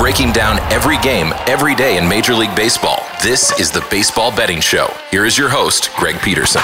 Breaking down every game, every day in Major League Baseball. This is the Baseball Betting Show. Here is your host, Greg Peterson.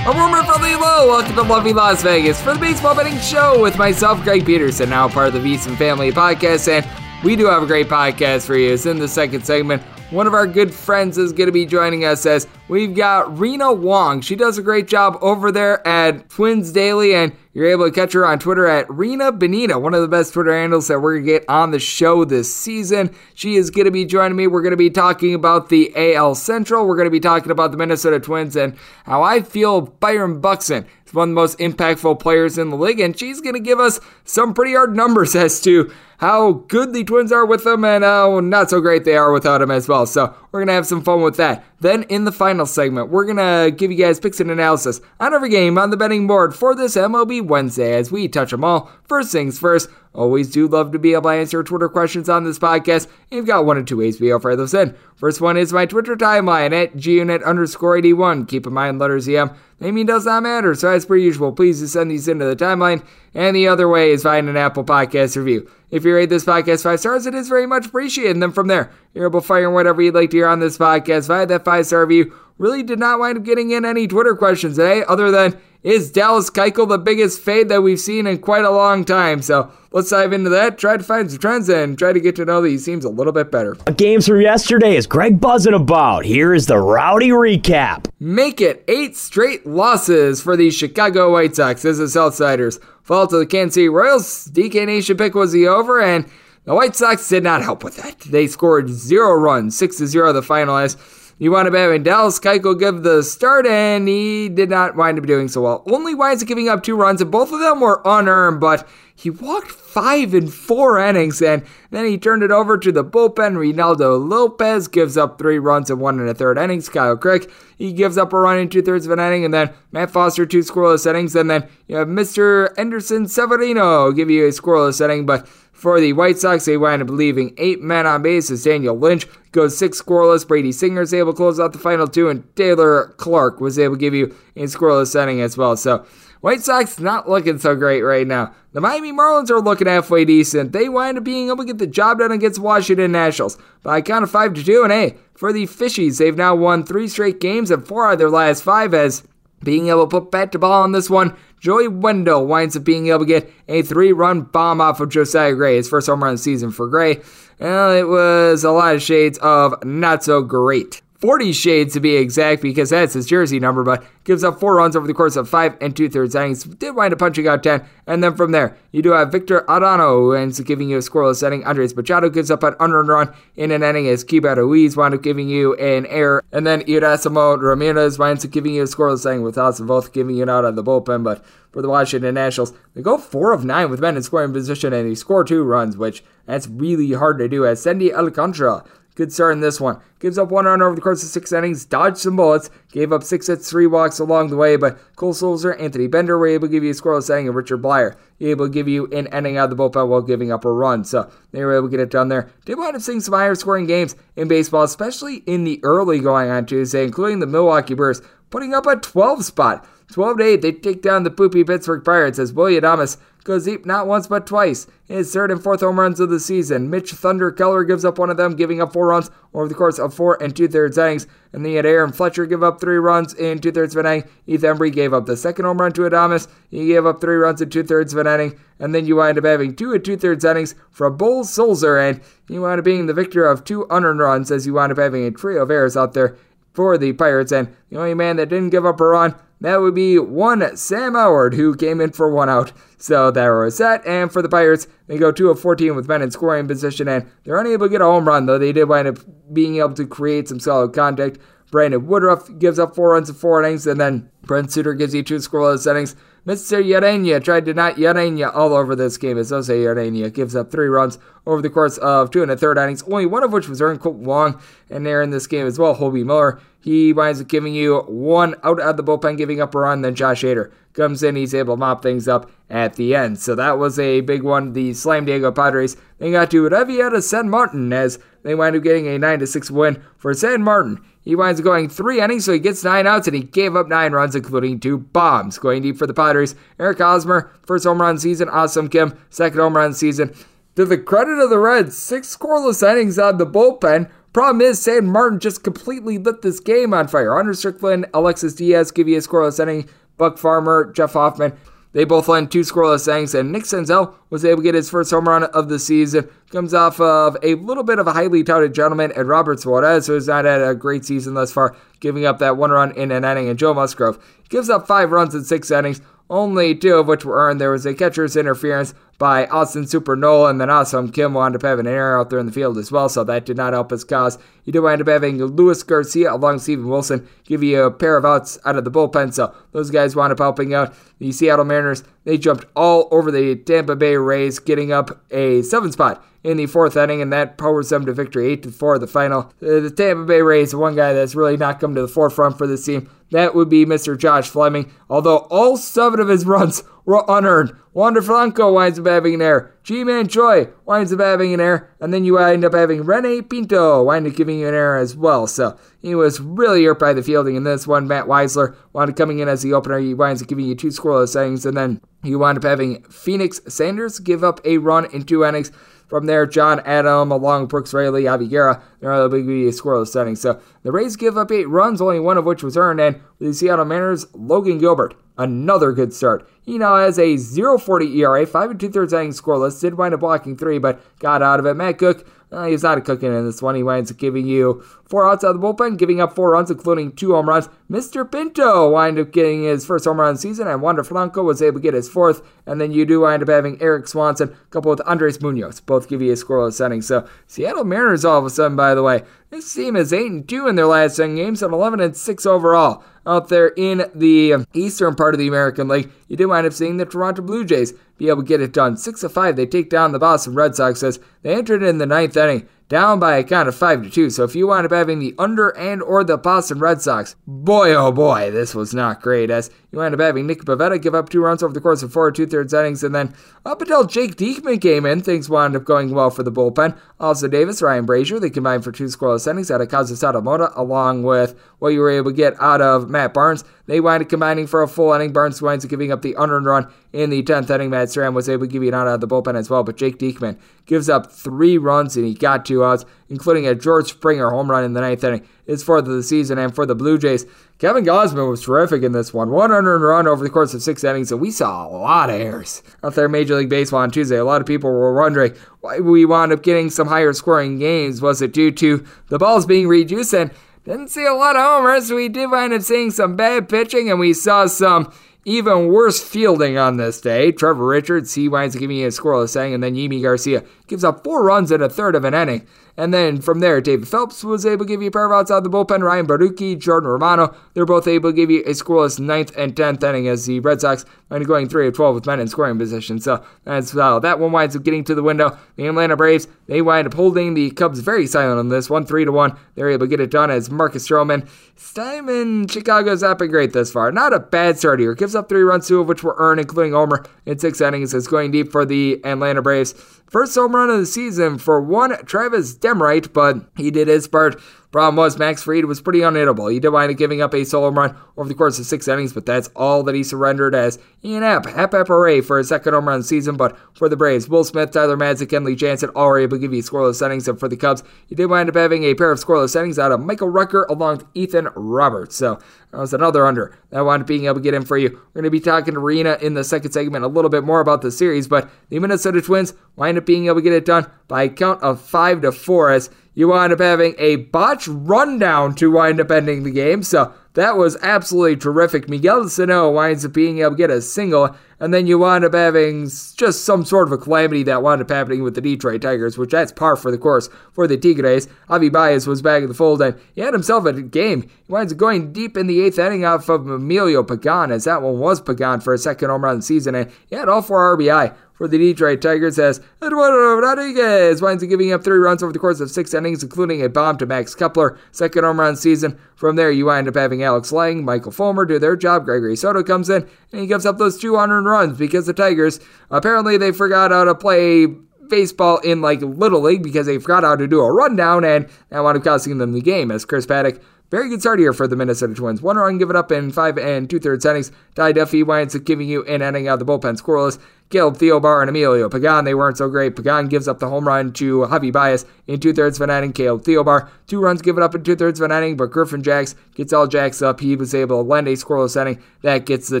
A rumor from the low. Welcome to lovely Las Vegas for the Baseball Betting Show with myself, Greg Peterson, now part of the VSiN Family Podcast, and we do have a great podcast for you. It's in the second segment. One of our good friends is going to be joining us as we've got Rena Wong. She does a great job over there at Twins Daily, and you're able to catch her on Twitter at Rena Benita, one of the best Twitter handles that we're going to get on the show this season. She is going to be joining me. We're going to be talking about the AL Central. We're going to be talking about the Minnesota Twins and how I feel Byron Buxton one of the most impactful players in the league, and she's going to give us some pretty hard numbers as to how good the Twins are with them and how not so great they are without him as well. So we're going to have some fun with that. Then in the final segment, we're to give you guys picks and analysis on every game on the betting board for this MLB Wednesday as we touch them all. First things first, Always do love to be able to answer Twitter questions on this podcast. You've got one or two ways to be able to fire those in. First one is my Twitter timeline at gunit underscore 81. Keep in mind, letters EM. Naming does not matter, so as per usual, please just send these into the timeline. And the other way is find an Apple Podcast review. If you rate this podcast five stars, it is very much appreciated. And then from there, you're able to fire whatever you'd like to hear on this podcast via that five star review. Really did not wind up getting in any Twitter questions today, other than is Dallas Keuchel the biggest fade that we've seen in quite a long time? So let's dive into that, try to find some trends, and try to get to know that he seems a little bit better. What Games from yesterday is Greg buzzing about. Here is the rowdy recap. Make it eight straight losses for the Chicago White Sox as the Southsiders fall to the Kansas City Royals. DK Nation pick was the over, and the White Sox did not help with that. They scored zero runs, six to zero the final as you want to bet Dallas Keuchel give the start, and he did not wind up doing so well. Only winds up giving up two runs, and both of them were unearned, but he walked five in four innings, and then he turned it over to the bullpen. Reynaldo Lopez gives up three runs in one and a third innings. Kyle Crick, he gives up a run in two thirds of an inning, and then Matt Foster, two scoreless innings, and then you have Mr. Anderson Severino give you a scoreless inning, but for the White Sox, they wind up leaving eight men on base as Daniel Lynch goes six scoreless. Brady Singer is able to close out the final two, and Taylor Clarke was able to give you a scoreless inning as well. So White Sox not looking so great right now. The Miami Marlins are looking halfway decent. They wind up being able to get the job done against Washington Nationals by a count of five to two. And hey, for the Fishies, they've now won three straight games and four out of their last five as being able to put bat to ball on this one. Joey Wendle winds up being able to get a three run bomb off of Josiah Gray, his first home run of the season for Gray. Well, it was a lot of shades of not so great 40 shades to be exact because that's his jersey number, but gives up four runs over the course of five and two thirds innings. Did wind up punching out 10, and then from there, you do have Victor Arano, who ends up giving you a scoreless inning. Andres Machado gives up an unearned run in an inning as Keibert Ruiz wound up giving you an error, and then Erasmo Ramirez winds up giving you a scoreless inning with Austin Voth giving you an out of the bullpen, but for the Washington Nationals, they go four of nine with men in scoring position, and they score two runs, which that's really hard to do as Sandy Alcantara Good start in this one. Gives up one run over the course of six innings, dodged some bullets, gave up six hits, three walks along the way, but Cole Sulser, Anthony Bender were able to give you a scoreless inning, and Richard Bleier able to give you an inning out of the bullpen while giving up a run. So they were able to get it done there. Did wind up seeing some higher scoring games in baseball, especially in the early going on Tuesday, including the Milwaukee Brewers putting up a 12 spot. 12 to 8, they take down the poopy Pittsburgh Pirates as Willy Adames goes deep not once but twice. His third and fourth home runs of the season. Mitch Thunder Keller gives up one of them, giving up four runs over the course of four and two thirds innings. And then you had Aaron Fletcher give up three runs in two thirds of an inning. Heath Hembree gave up the second home run to Adames. He gave up three runs in two thirds of an inning. And then you wind up having two and two thirds innings from Beau Sulser. And you wind up being the victor of two unearned runs as you wind up having a trio of errors out there for the Pirates. And the only man that didn't give up a run that would be one Sam Howard, who came in for one out. So there was that. And for the Pirates, they go 2 of 14 with men in scoring position, and they're unable to get a home run, though they did wind up being able to create some solid contact. Brandon Woodruff gives up four runs in four innings, and then Brent Suter gives you two scoreless innings. Mr. Ureña tried to not Ureña all over this game as Jose Ureña gives up three runs over the course of two and a third innings, only one of which was earned long, and there in this game as well, Hoby Milner he winds up giving you one out of the bullpen, giving up a run. Then Josh Hader comes in. He's able to mop things up at the end. So that was a big one. The Slam Diego Padres, they got to Reiver Sanmartin as they wind up getting a 9 6 win for Sanmartin. He winds up going three innings, so he gets nine outs, and he gave up nine runs, including two bombs. Going deep for the Padres, Eric Hosmer, first home run season. Ha-Seong Kim, second home run season. To the credit of the Reds, six scoreless innings on the bullpen Problem is, Sanmartin just completely lit this game on fire. Hunter Strickland, Alexis Diaz give you a scoreless inning. Buck Farmer, Jeff Hoffman, they both led two scoreless innings, and Nick Senzel was able to get his first home run of the season. Comes off of a little bit of a highly touted gentleman at Robert Suarez, who has not had a great season thus far, giving up that one run in an inning. And Joe Musgrove gives up five runs in six innings, only two of which were earned. There was a catcher's interference by Austin Super Nola, and then Ha-Seong Kim wound up having an error out there in the field as well, so that did not help his cause. You did wind up having Luis Garcia along Steven Wilson give you a pair of outs out of the bullpen, so those guys wound up helping out. The Seattle Mariners, they jumped all over the Tampa Bay Rays, getting up a seven spot in the fourth inning, and that powers them to victory 8 to 4 the final. Uh, the Tampa Bay Rays, one guy that's really not come to the forefront for this team, that would be Mr. Josh Fleming, although all seven of his runs unearned. Wander Franco winds up having an error. Ji-Man Choi winds up having an error. And then you end up having Rene Pinto wind up giving you an error as well. So he was really hurt by the fielding in this one. Matt Wisler wound up coming in as the opener. He winds up giving you two scoreless innings. And then you wind up having Phoenix Sanders give up a run in two innings. From there, John Adam along Brooks Raley, Javy Guerra, they're to be a scoreless inning. So the Rays give up eight runs, only one of which was earned. And the Seattle Mariners, Logan Gilbert, another good start. He now has a 0.40 ERA, 5 and 2 thirds inning scoreless. Did wind up blocking three, but got out of it. Matt Koch, uh, he's not a cooking in this one. He winds up giving you four outs out of the bullpen, giving up four runs, including two home runs. Mr. Pinto wind up getting his first home run season, and Wander Franco was able to get his fourth. And then you do wind up having Erik Swanson coupled with Andres Munoz, both give you a scoreless inning. So Seattle Mariners, all of a sudden, by the way, this team is 8 and 2 in their last 10 games and 11 and 6 overall out there in the eastern part of the American League. You do wind up seeing the Toronto Blue Jays be able to get it done. 6 of 5, they take down the Boston Red Sox as they entered in the ninth inning down by a count of 5 to 2. So if you wind up having the under and or the Boston Red Sox, boy oh boy, this was not great as you wind up having Nick Pivetta give up two runs over the course of four two thirds innings, and then up until Jake Diekman came in, things wound up going well for the bullpen. Also Davis, Ryan Brasier, they combined for two scoreless innings out of Kazu Sawamura, along with what you were able to get out of Matt Barnes. They wind up combining for a full inning. Barnes winds up giving up the unearned run in the 10th inning. Matt Strahm was able to give you an out of the bullpen as well, but Jake Diekman gives up three runs and he got two outs, including a George Springer home run in the ninth inning. His fourth of the season, and for the Blue Jays, Kevin Gausman was terrific in this one. One unearned run over the course of six innings, and we saw a lot of errors out there in Major League Baseball on Tuesday. A lot of people were wondering why we wound up getting some higher scoring games. Was it due to the balls being reduced? And didn't see a lot of homers. We did wind up seeing some bad pitching, and we saw some even worse fielding on this day. Trevor Richards, he winds up giving you a scoreless inning, and then Yimi Garcia gives up four runs in a third of an inning. And then from there, David Phelps was able to give you a pair of outs out of the bullpen. Ryan Borucki, Jordan Romano, they're both able to give you a scoreless ninth and tenth inning as the Red Sox up going 3 of 12 with men in scoring position. So that's uh, that one winds up getting to the window. The Atlanta Braves, they wind up holding the Cubs very silent on this, 1 3 to 1. They're able to get it done as Marcus Stroman. Time in Chicago's not been great thus far. Not a bad start here. Gives up three runs, two of which were earned, including Homer in six innings. Is going deep for the Atlanta Braves. First home run of the season for one Travis Demeritte, but he did his part. Problem was, Max Fried was pretty unhittable. He did wind up giving up a solo run over the course of six innings, but that's all that he surrendered as Ian Happ, Happ Hooray for his second home run season. But for the Braves, Will Smith, Tyler Matzek, Kenley Jansen all were able to give you scoreless innings. And for the Cubs, he did wind up having a pair of scoreless innings out of Michael Rucker along with Ethan Roberts. So that was another under that wound up being able to get in for you. We're going to be talking to Rena in the second segment a little bit more about the series, but the Minnesota Twins wind up being able to get it done by a count of five to four as you wind up having a botch rundown to wind up ending the game. So that was absolutely terrific. Miguel Sano winds up being able to get a single, and then you wind up having just some sort of a calamity that wound up happening with the Detroit Tigers, which that's par for the course for the Tigres. Javi Baez was back in the fold, and he had himself a game. He winds up going deep in the eighth inning off of Emilio Pagan, as that one was Pagan for a second home run of the season, and he had all four RBI for the Detroit Tigers as Eduardo Rodriguez winds up giving up three runs over the course of six innings, including a bomb to Max Kepler, second home run season. From there, you wind up having Alex Lang, Michael Fulmer do their job. Gregory Soto comes in and he gives up those 200 runs because the Tigers apparently they forgot how to play baseball in like Little League because they forgot how to do a rundown and that wound up costing them the game as Chris Paddack. very good start here for the Minnesota Twins. One run given up in five and two thirds innings. Ty Duffey winds up giving you an inning out of the bullpen scoreless. Caleb Thielbar and Emilio Pagan, they weren't so great. Pagan gives up the home run to Javi Baez in two thirds of an inning. Caleb Thielbar, two runs given up in two thirds of an inning, but Griffin Jax gets all Jacks up. He was able to lend a scoreless inning that gets the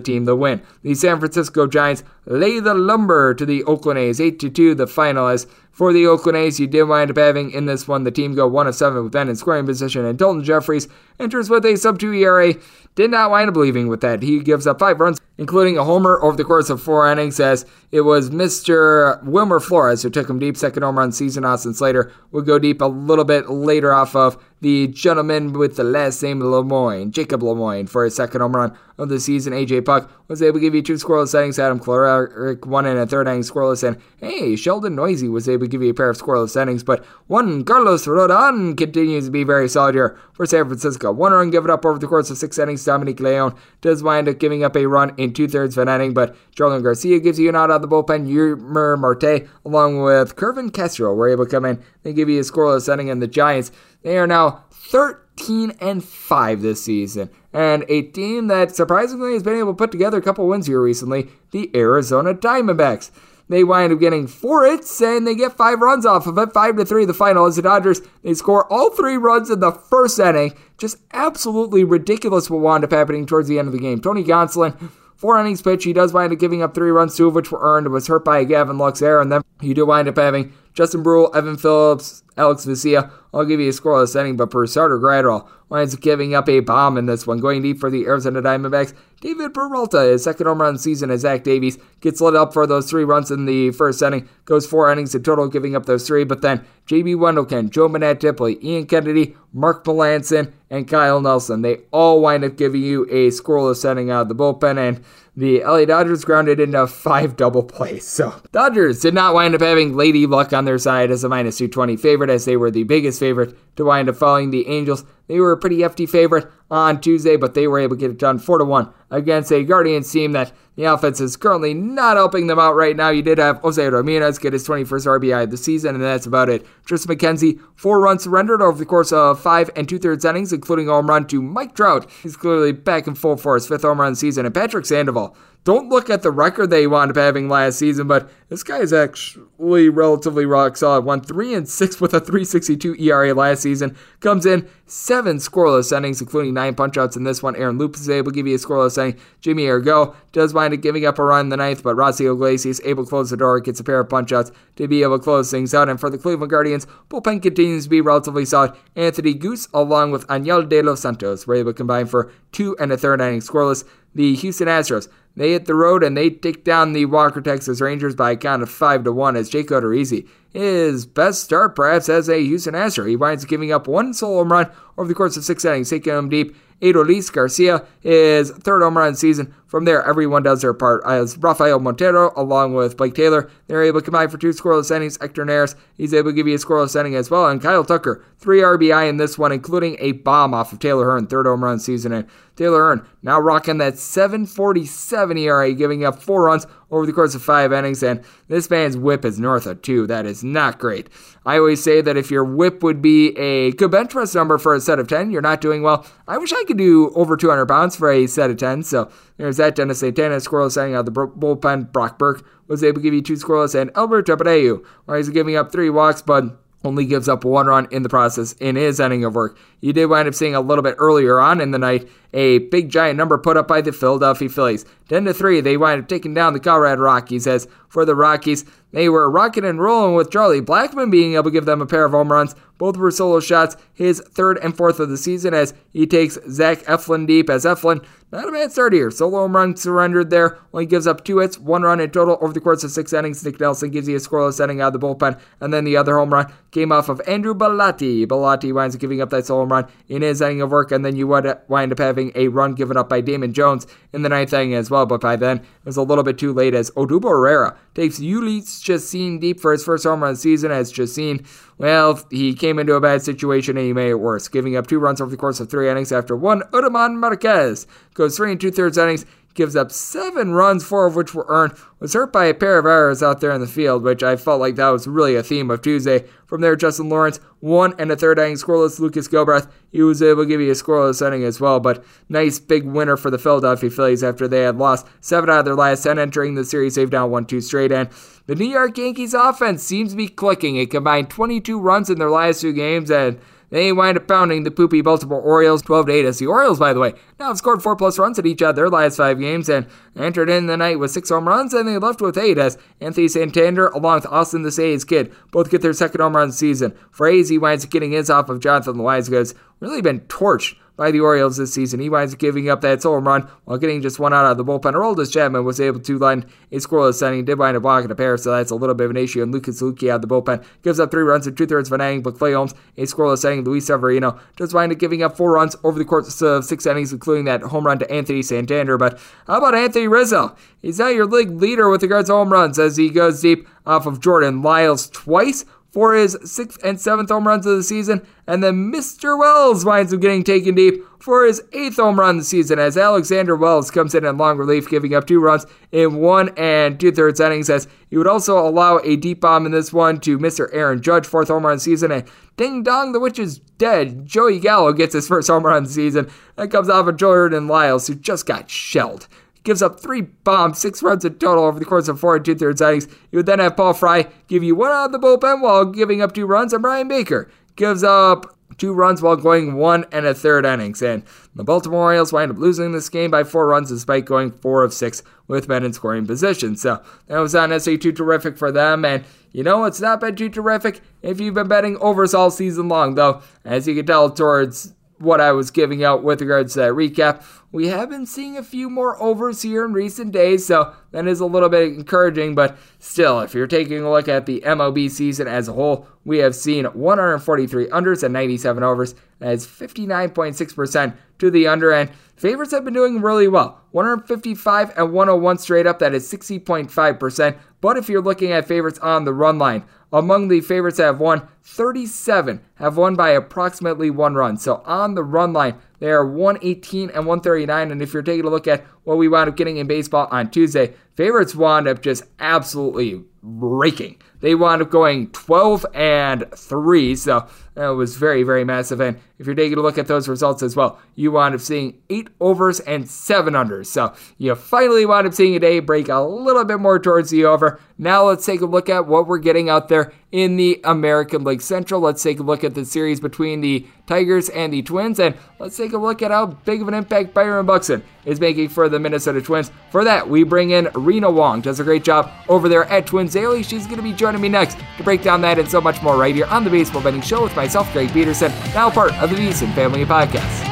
team the win. The San Francisco Giants lay the lumber to the Oakland A's, 8 to 2, the final as for the Oakland A's, you did wind up having in this one the team go 1 of 7 with Ben in scoring position, and Daulton Jeffries enters with a sub 2 ERA. Did not wind up leaving with that. He gives up five runs, including a homer over the course of four innings, as it was Mr. Wilmer Flores who took him deep. Second home run season. Austin Slater would go deep a little bit later off of the gentleman with the last name Lemoine, Jacob Lemoine, for his second home run of the season. AJ Puk was able to give you two scoreless innings. Adam Kolarek one and a third inning scoreless, and hey, Sheldon Neuse was able to give you a pair of scoreless innings. But one Carlos Rodon continues to be very solid here for San Francisco. One run given up over the course of six innings. Dominic Leone does wind up giving up a run in two thirds of an inning, but Jarlin Garcia gives you an out of the bullpen. Yurmer Marte, along with Kervin Castro, were able to come in. They give you a scoreless inning, and the Giants they are now 13 and 5 this season. And a team that surprisingly has been able to put together a couple wins here recently, the Arizona Diamondbacks. They wind up getting four hits and they get five runs off of it. Five to three the final as the Dodgers they score all three runs in the first inning. Just absolutely ridiculous what wound up happening towards the end of the game. Tony Gonsolin, four innings pitch, he does wind up giving up three runs, two of which were earned. Was hurt by Gavin Lux there, and then you do wind up having Justin Bruihl, Evan Phillips, Alex Vesia. I'll give you a scoreless inning, but per starter Gradwell up giving up a bomb in this one. Going deep for the Arizona Diamondbacks, David Peralta, his second home run season as Zach Davies gets lit up for those three runs in the first inning. Goes four innings in total, giving up those three. But then J.B. Wendelken, Joe Mantiply, Ian Kennedy, Mark Melancon, and Kyle Nelson. They all wind up giving you a scoreless inning out of the bullpen, and the LA Dodgers grounded into five double plays. So Dodgers did not wind up having Lady Luck on their side as a minus 220 favorite, as they were the biggest favorite to wind up following the Angels. They were a pretty hefty favorite on Tuesday, but they were able to get it done 4 to 1 against a Guardians team that the offense is currently not helping them out right now. You did have Jose Ramirez get his 21st RBI of the season, and that's about it. Triston McKenzie, four runs surrendered over the course of five and two thirds innings, including a home run to Mike Trout. He's clearly back in full force, fifth home run season, and Patrick Sandoval don't look at the record they wound up having last season, but this guy is actually relatively rock solid. Won three and six with a 3.62 ERA last season. Comes in seven scoreless innings, including nine punchouts in this one. Aaron Loup is able to give you a scoreless inning. Jimmy Herget does wind up giving up a run in the ninth, but Raisel Iglesias able to close the door, gets a pair of punchouts to be able to close things out. And for the Cleveland Guardians, bullpen continues to be relatively solid. Anthony Gose, along with Angel de los Santos, were able to combine for two and a third inning scoreless. The Houston Astros they hit the road and they take down the Walker Texas Rangers by a count of 5 to 1 as Jake Odorizzi, his best start perhaps as a Houston Astro. He winds up giving up one solo home run over the course of six innings, taking him deep. Adolis Garcia, his third home run season. From there, everyone does their part. As Rafael Montero, along with Blake Taylor, they're able to combine for two scoreless innings. Hector Neris, he's able to give you a scoreless inning as well. And Kyle Tucker, three RBI in this one, including a bomb off of Taylor Hearn, third home run season. And Taylor Hearn now rocking that 747 ERA, giving up four runs over the course of five innings. And this man's whip is north of two. That is not great. I always say that if your whip would be a good bench press number for a set of 10, you're not doing well. I wish I could do over 200 pounds for a set of 10. So there's that. Dennis Santana, scoreless setting out of the bullpen. Brock Burke was able to give you two scoreless. And Alberto Abreu, where he's giving up three walks, but only gives up one run in the process in his ending of work. You did wind up seeing a little bit earlier on in the night a big giant number put up by the Philadelphia Phillies. 10 to 3, they wind up taking down the Colorado Rockies as for the Rockies, they were rocking and rolling with Charlie Blackmon being able to give them a pair of home runs. Both were solo shots, his third and fourth of the season as he takes Zach Eflin deep as Eflin, not a bad start here. Solo home run surrendered there, only gives up two hits, one run in total over the course of six innings. Nick Nelson gives you a scoreless inning out of the bullpen, and then the other home run came off of Andrew Bellatti. Bellatti winds up giving up that solo home run in his inning of work, and then you wind up having a run given up by Damon Jones in the ninth inning as well. But by then, it was a little bit too late as Odubel Herrera takes Jhoulys Chacin deep for his first home run of the season as Chacin, well, he came into a bad situation and he made it worse, giving up two runs over the course of three innings after one. Udaman Marquez goes three and two thirds innings gives up seven runs, four of which were earned, was hurt by a pair of errors out there in the field, which I felt like that was really a theme of Tuesday. From there, Justin Lawrence, one and a third inning scoreless. Lucas Gilbreath, he was able to give you a scoreless inning as well, but nice big winner for the Philadelphia Phillies after they had lost seven out of their last ten entering the series. They've now won two straight, and the New York Yankees offense seems to be clicking. It combined 22 runs in their last two games, and they wind up pounding the poopy Baltimore Orioles 12 8 as the Orioles, by the way, now have scored four plus runs at each of their last five games and entered in the night with six home runs and they left with eight as Anthony Santander along with Austin the Say's kid both get their second home run of the season. Frazee winds up getting his off of Jonathan Wise Loáisiga, really been torched by the Orioles this season. He winds up giving up that solo run while getting just one out of the bullpen. Aroldis Chapman was able to line a scoreless inning, did wind up walking a pair, so that's a little bit of an issue. And Lucas Luetge out of the bullpen gives up three runs in two thirds of an inning, but Clay Holmes, a scoreless inning. Luis Severino just wind up giving up four runs over the course of six innings, including that home run to Anthony Santander. But how about Anthony Rizzo? He's now your league leader with regards to home runs as he goes deep off of Jordan Lyles twice for his sixth and seventh home runs of the season. And then Mr. Wells winds up getting taken deep for his eighth home run of the season as Alexander Wells comes in in long relief, giving up two runs in one and two thirds innings. As he would also allow a deep bomb in this one to Mr. Aaron Judge, fourth home run of the season. And ding dong, the witch is dead. Joey Gallo gets his first home run of the season. That comes off of Jordan Lyles, who just got shelled gives up three bombs, six runs in total over the course of four and two thirds innings. You would then have Paul Fry give you one out of the bullpen while giving up two runs, and Bryan Baker gives up two runs while going one and a third innings. And the Baltimore Orioles wind up losing this game by four runs despite going four of six with men in scoring position. So that was not necessarily too terrific for them. And you know, it's not been too terrific if you've been betting overs all season long, though, as you can tell towards what I was giving out with regards to that recap. We have been seeing a few more overs here in recent days, so that is a little bit encouraging, but still, if you're taking a look at the MLB season as a whole, we have seen 143 unders and 97 overs. That is 59.6% to the under, and favorites have been doing really well. 155 and 101 straight up, that is 60.5%. But if you're looking at favorites on the run line, among the favorites that have won, 37 have won by approximately one run. So on the run line, they are 118 and 139. And if you're taking a look at what we wound up getting in baseball on Tuesday, favorites wound up just absolutely raking. They wound up going 12 and 3, so that was very, very massive. And if you're taking a look at those results as well, you wound up seeing eight overs and seven unders. So you finally wound up seeing a day break a little bit more towards the over. Now let's take a look at what we're getting out there in the American League Central. Let's take a look at the series between the Tigers and the Twins, and let's take a look at how big of an impact Byron Buxton is making for the Minnesota Twins. For that, we bring in Rena Wong. Does a great job over there at Twins Daily. She's going to be joining me next to break down that and so much more right here on the Baseball Betting Show with myself, Greg Peterson, now part of the VSiN Family Podcast.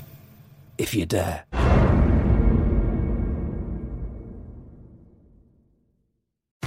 if you dare.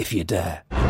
if you dare.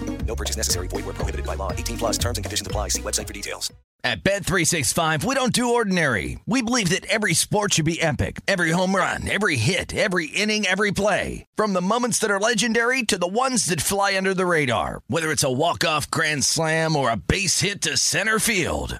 No purchase necessary. Void where prohibited by law. 18 plus terms and conditions apply. See website for details. At Bet365, we don't do ordinary. We believe that every sport should be epic. Every home run, every hit, every inning, every play. From the moments that are legendary to the ones that fly under the radar. Whether it's a walk-off grand slam or a base hit to center field.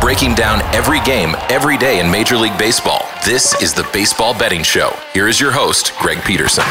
Breaking down every game, every day in Major League Baseball. This is the Baseball Betting Show. Here is your host, Greg Peterson.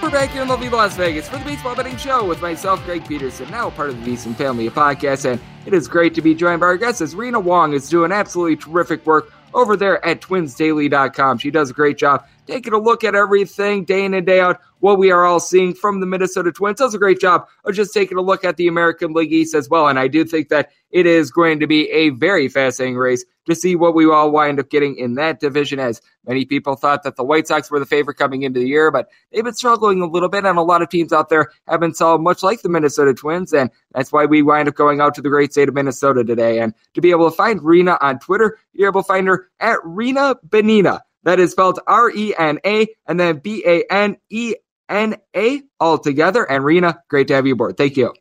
We're back here in lovely Las Vegas for the Baseball Betting Show with myself, Greg Peterson, now part of the VSiN Family podcast. And it is great to be joined by our guest as Rena Wong is doing absolutely terrific work over there at twinsdaily.com. She does a great job taking a look at everything day in and day out, what we are all seeing from the Minnesota Twins. Does a great job of just taking a look at the American League East as well. And I do think that it is going to be a very fascinating race to see what we all wind up getting in that division, as many people thought that the White Sox were the favorite coming into the year, but they've been struggling a little bit, and a lot of teams out there have been solid, much like the Minnesota Twins, and that's why we wind up going out to the great state of Minnesota today. And to be able to find Rena on Twitter, you're able to find her at Rena Benina. That is spelled R E N A and then B A N E N A all together. And Rena, great to have you aboard. Thank you.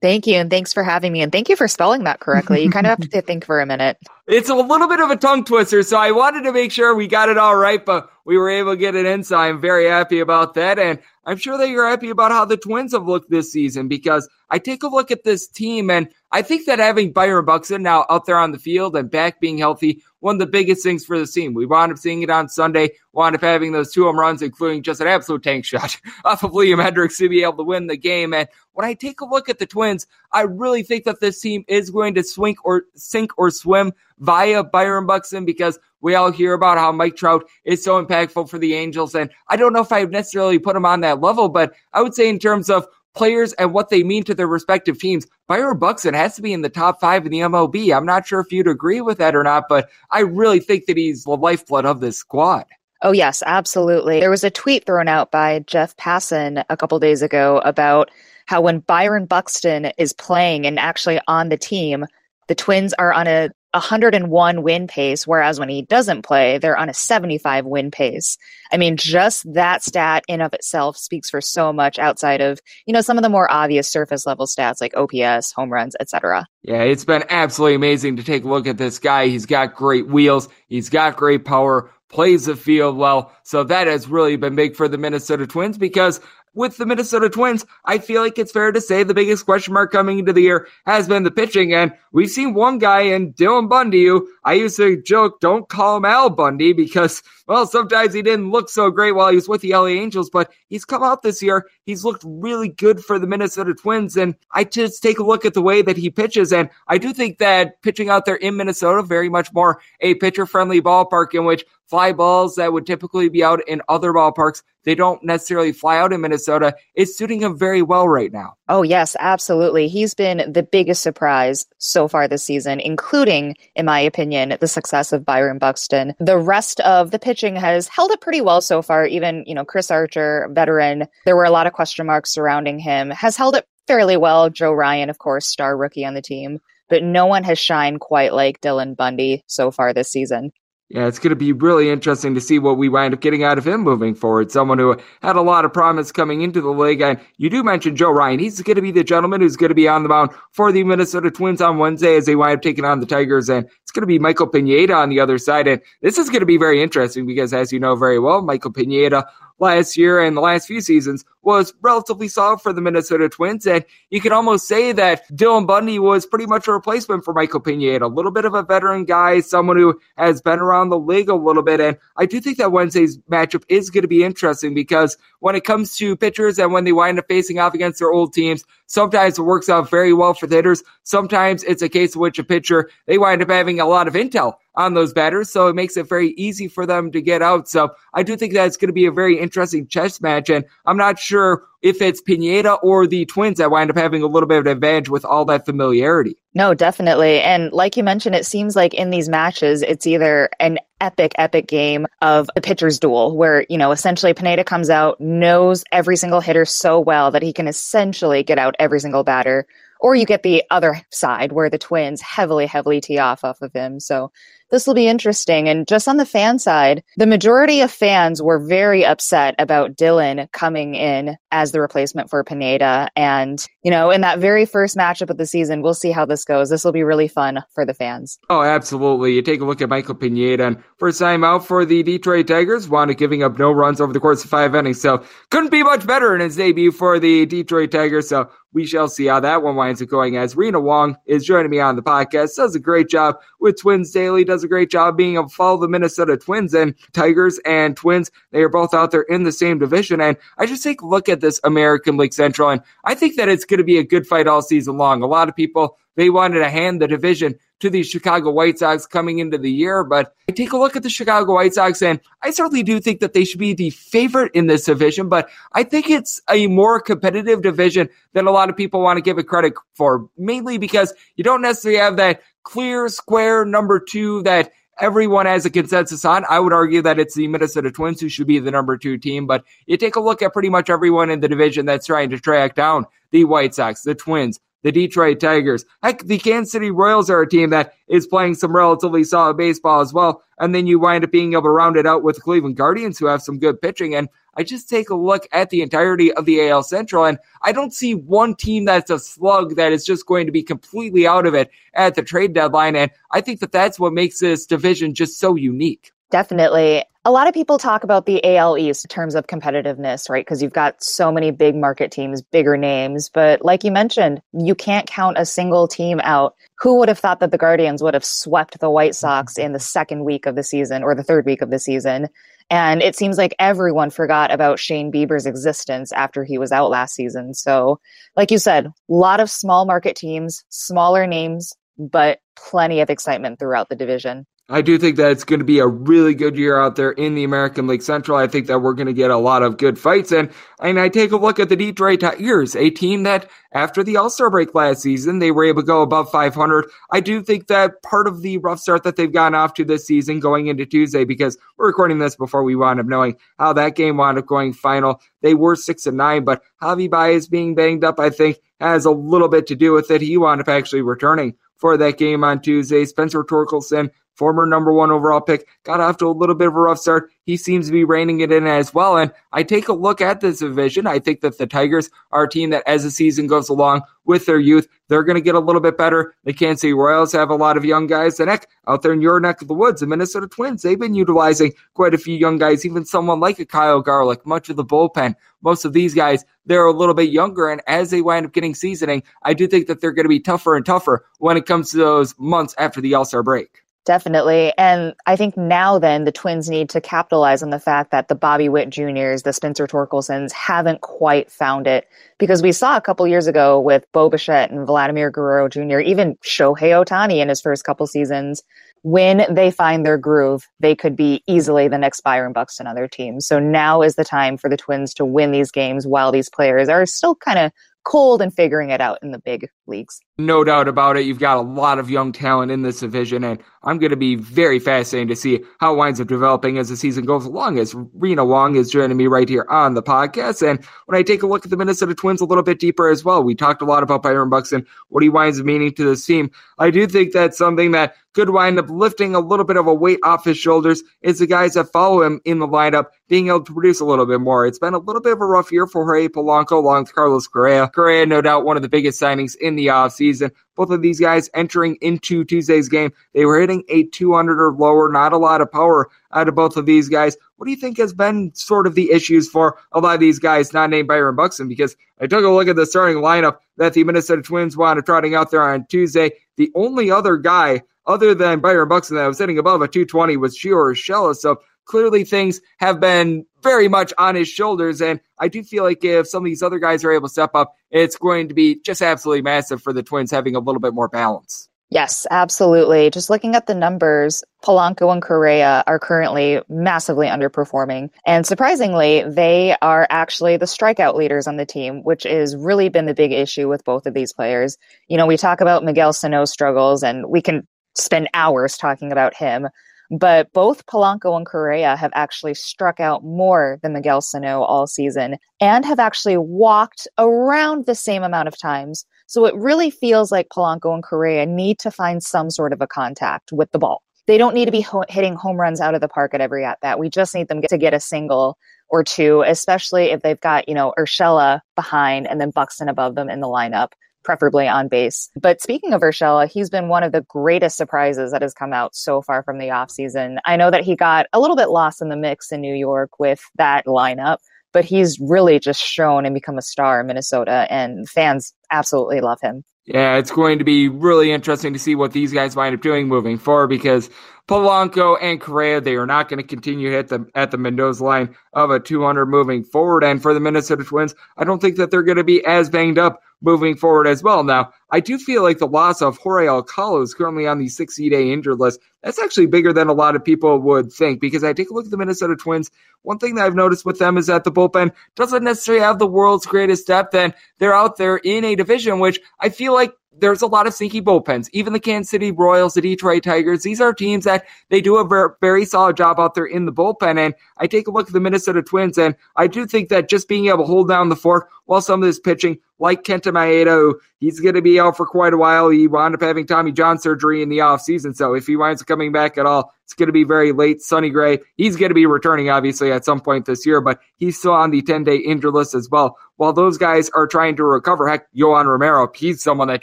Thank you. And thanks for having me. And thank you for spelling that correctly. You kind of have to think for a minute. It's a little bit of a tongue twister. So I wanted to make sure we got it all right, but we were able to get it in. So I'm very happy about that. And I'm sure that you're happy about how the Twins have looked this season because I take a look at this team and I think that having Byron Buxton now out there on the field and back being healthy, one of the biggest things for the team. We wound up seeing it on Sunday, wound up having those two home runs, including just an absolute tank shot off of Liam Hendriks to be able to win the game. And when I take a look at the Twins, I really think that this team is going to or sink or swim via Byron Buxton because we all hear about how Mike Trout is so impactful for the Angels. And I don't know if I necessarily put him on that level, but I would say in terms of players and what they mean to their respective teams, Byron Buxton has to be in the top five in the MLB. I'm not sure if you'd agree with that or not, but I really think that he's the lifeblood of this squad. Oh, yes, absolutely. There was a tweet thrown out by Jeff Passan a couple days ago about how when Byron Buxton is playing and actually on the team, the Twins are on a 101 win pace, whereas when he doesn't play, they're on a 75 win pace. I mean, just that stat in of itself speaks for so much outside of, you know, some of the more obvious surface level stats like OPS, home runs, etc. Yeah, it's been absolutely amazing to take a look at this guy. He's got great wheels, he's got great power, plays the field well. So that has really been big for the Minnesota Twins because with the Minnesota Twins, I feel like it's fair to say the biggest question mark coming into the year has been the pitching. And we've seen one guy in Dylan Bundy, who I used to joke, don't call him Al Bundy because, well, sometimes he didn't look so great while he was with the LA Angels, but he's come out this year. He's looked really good for the Minnesota Twins. And I just take a look at the way that he pitches. And I do think that pitching out there in Minnesota, very much more a pitcher friendly ballpark in which fly balls that would typically be out in other ballparks, they don't necessarily fly out in Minnesota. It's suiting him very well right now. Oh, yes, absolutely. He's been the biggest surprise so far this season, including, in my opinion, the success of Byron Buxton. The rest of the pitching has held up pretty well so far. Even, you know, Chris Archer, veteran, there were a lot of question marks surrounding him, has held it fairly well. Joe Ryan, of course, star rookie on the team but no one has shined quite like Dylan Bundy so far this season yeah, it's going to be really interesting to see what we wind up getting out of him moving forward. Someone who had a lot of promise coming into the league. And you do mention Joe Ryan. He's going to be the gentleman who's going to be on the mound for the Minnesota Twins on Wednesday as they wind up taking on the Tigers. And it's going to be Michael Pineda on the other side. And this is going to be very interesting because, as you know very well, Michael Pineda last year and the last few seasons was relatively solid for the Minnesota Twins. And you can almost say that Dylan Bundy was pretty much a replacement for Michael Pineda, a little bit of a veteran guy, someone who has been around the league a little bit. And I do think that Wednesday's matchup is going to be interesting because when it comes to pitchers and when they wind up facing off against their old teams, sometimes it works out very well for the hitters. Sometimes it's a case in which a pitcher, they wind up having a lot of intel on those batters. So it makes it very easy for them to get out. So I do think that's going to be a very interesting chess match. And I'm not sure if it's Pineda or the Twins that wind up having a little bit of an advantage with all that familiarity. No, definitely. And like you mentioned, it seems like in these matches, it's either an epic, epic game of a pitcher's duel where, you know, essentially Pineda comes out, knows every single hitter so well that he can essentially get out every single batter. Or you get the other side where the Twins heavily, heavily tee off off of him. So this will be interesting. And just on the fan side, the majority of fans were very upset about Dylan coming in as the replacement for Pineda. And, you know, in that very first matchup of the season, we'll see how this goes. This will be really fun for the fans. Oh, absolutely. You take a look at Michael Pineda first time out for the Detroit Tigers, wound giving up no runs over the course of five innings. So couldn't be much better in his debut for the Detroit Tigers. So we shall see how that one winds up going as Rena Wong is joining me on the podcast. Does a great job with Twins Daily, does a great job being able to follow the Minnesota Twins and Tigers and Twins. They are both out there in the same division. And I just take a look at this American League Central, and I think that it's going to be a good fight all season long. A lot of people, they wanted to hand the division to the Chicago White Sox coming into the year. But I take a look at the Chicago White Sox, and I certainly do think that they should be the favorite in this division. But I think it's a more competitive division than a lot of people want to give it credit for, mainly because you don't necessarily have that clear, square number two that everyone has a consensus on. I would argue that it's the Minnesota Twins who should be the number two team, but you take a look at pretty much everyone in the division that's trying to track down the White Sox, the Twins, the Detroit Tigers. Heck, the Kansas City Royals are a team that is playing some relatively solid baseball as well. And then you wind up being able to round it out with the Cleveland Guardians, who have some good pitching. And I just take a look at the entirety of the AL Central, and I don't see one team that's a slug that is just going to be completely out of it at the trade deadline. And I think that that's what makes this division just so unique. Definitely. A lot of people talk about the AL East in terms of competitiveness, right? Because you've got so many big market teams, bigger names. But like you mentioned, you can't count a single team out. Who would have thought that the Guardians would have swept the White mm-hmm. Sox in the second week of the season or the third week of the season? And it seems like everyone forgot about Shane Bieber's existence after he was out last season. So, like you said, a lot of small market teams, smaller names, but plenty of excitement throughout the division. I do think that it's going to be a really good year out there in the American League Central. I think that we're going to get a lot of good fights. And, and I take a look at the Detroit Tigers, a team that after the All-Star break last season, they were able to go above 500. I do think that part of the rough start that they've gotten off to this season going into Tuesday, because we're recording this before we wound up knowing how that game wound up going final. They were six and nine, but Javi Baez being banged up, I think has a little bit to do with it. He wound up actually returning for that game on Tuesday. Spencer Torkelson former number one overall pick, got off to a little bit of a rough start. He seems to be reining it in as well. And I take a look at this division. I think that the Tigers are a team that, as the season goes along with their youth, they're going to get a little bit better. The Kansas City Royals have a lot of young guys. And heck, out there in your neck of the woods, the Minnesota Twins, they've been utilizing quite a few young guys, even someone like a Kyle Garlick, much of the bullpen. Most of these guys, they're a little bit younger. And as they wind up getting seasoning, I do think that they're going to be tougher and tougher when it comes to those months after the All Star break. Definitely. And I think now then the Twins need to capitalize on the fact that the Bobby Witt Juniors, the Spencer Torkelsons haven't quite found it because we saw a couple years ago with Bo Bichette and Vladimir Guerrero Jr., even Shohei Ohtani in his first couple seasons, when they find their groove, they could be easily the next Byron Buxton on their team. So now is the time for the Twins to win these games while these players are still kind of cold and figuring it out in the big leagues. No doubt about it. You've got a lot of young talent in this division, and I'm going to be very fascinated to see how it winds up developing as the season goes along. As Rena Wong is joining me right here on the podcast, and when I take a look at the Minnesota Twins a little bit deeper as well, we talked a lot about Byron Buxton, what he winds up meaning to this team. I do think that's something that could wind up lifting a little bit of a weight off his shoulders is the guys that follow him in the lineup being able to produce a little bit more. It's been a little bit of a rough year for Jorge Polanco along with Carlos Correa. Correa, no doubt, one of the biggest signings in the offseason. Both of these guys entering into Tuesday's game, they were hitting a 200 or lower, not a lot of power out of both of these guys. What do you think has been sort of the issues for a lot of these guys not named Byron Buxton? Because I took a look at the starting lineup that the Minnesota Twins up trotting out there on Tuesday. The only other guy other than Byron Buxton that was sitting above a 220 was Gio Urshela. So clearly things have been very much on his shoulders. And I do feel like if some of these other guys are able to step up, it's going to be just absolutely massive for the Twins having a little bit more balance. Yes, absolutely. Just looking at the numbers, Polanco and Correa are currently massively underperforming. And surprisingly, they are actually the strikeout leaders on the team, which has really been the big issue with both of these players. You know, we talk about Miguel Sano's struggles, and we can spend hours talking about him. But both Polanco and Correa have actually struck out more than Miguel Sano all season and have actually walked around the same amount of times. So it really feels like Polanco and Correa need to find some sort of a contact with the ball. They don't need to be ho- hitting home runs out of the park at every at bat. We just need them to get a single or two, especially if they've got, you know, Urshela behind and then Buxton above them in the lineup preferably on base. But speaking of Urshela, he's been one of the greatest surprises that has come out so far from the offseason. I know that he got a little bit lost in the mix in New York with that lineup, but he's really just shown and become a star in Minnesota, and fans absolutely love him. Yeah, it's going to be really interesting to see what these guys wind up doing moving forward because Polanco and Correa, they are not going to continue at the at the Mendoza line of a 200 moving forward. And for the Minnesota Twins, I don't think that they're going to be as banged up moving forward as well. Now, I do feel like the loss of Jorge Alcala is currently on the 60 day injured list. That's actually bigger than a lot of people would think because I take a look at the Minnesota Twins. One thing that I've noticed with them is that the bullpen doesn't necessarily have the world's greatest depth, and they're out there in a division which I feel like there's a lot of sneaky bullpens. Even the Kansas City Royals, the Detroit Tigers, these are teams that they do a very, solid job out there in the bullpen. And I take a look at the Minnesota Twins, and I do think that just being able to hold down the fort while some of this pitching, like Kenta Maeda, he's going to be out for quite a while. He wound up having Tommy John surgery in the offseason. So if he winds up coming back at all, it's going to be very late. Sonny Gray, he's going to be returning, obviously, at some point this year, but he's still on the 10 day injured list as well. While those guys are trying to recover, heck, Yohan Romero, he's someone that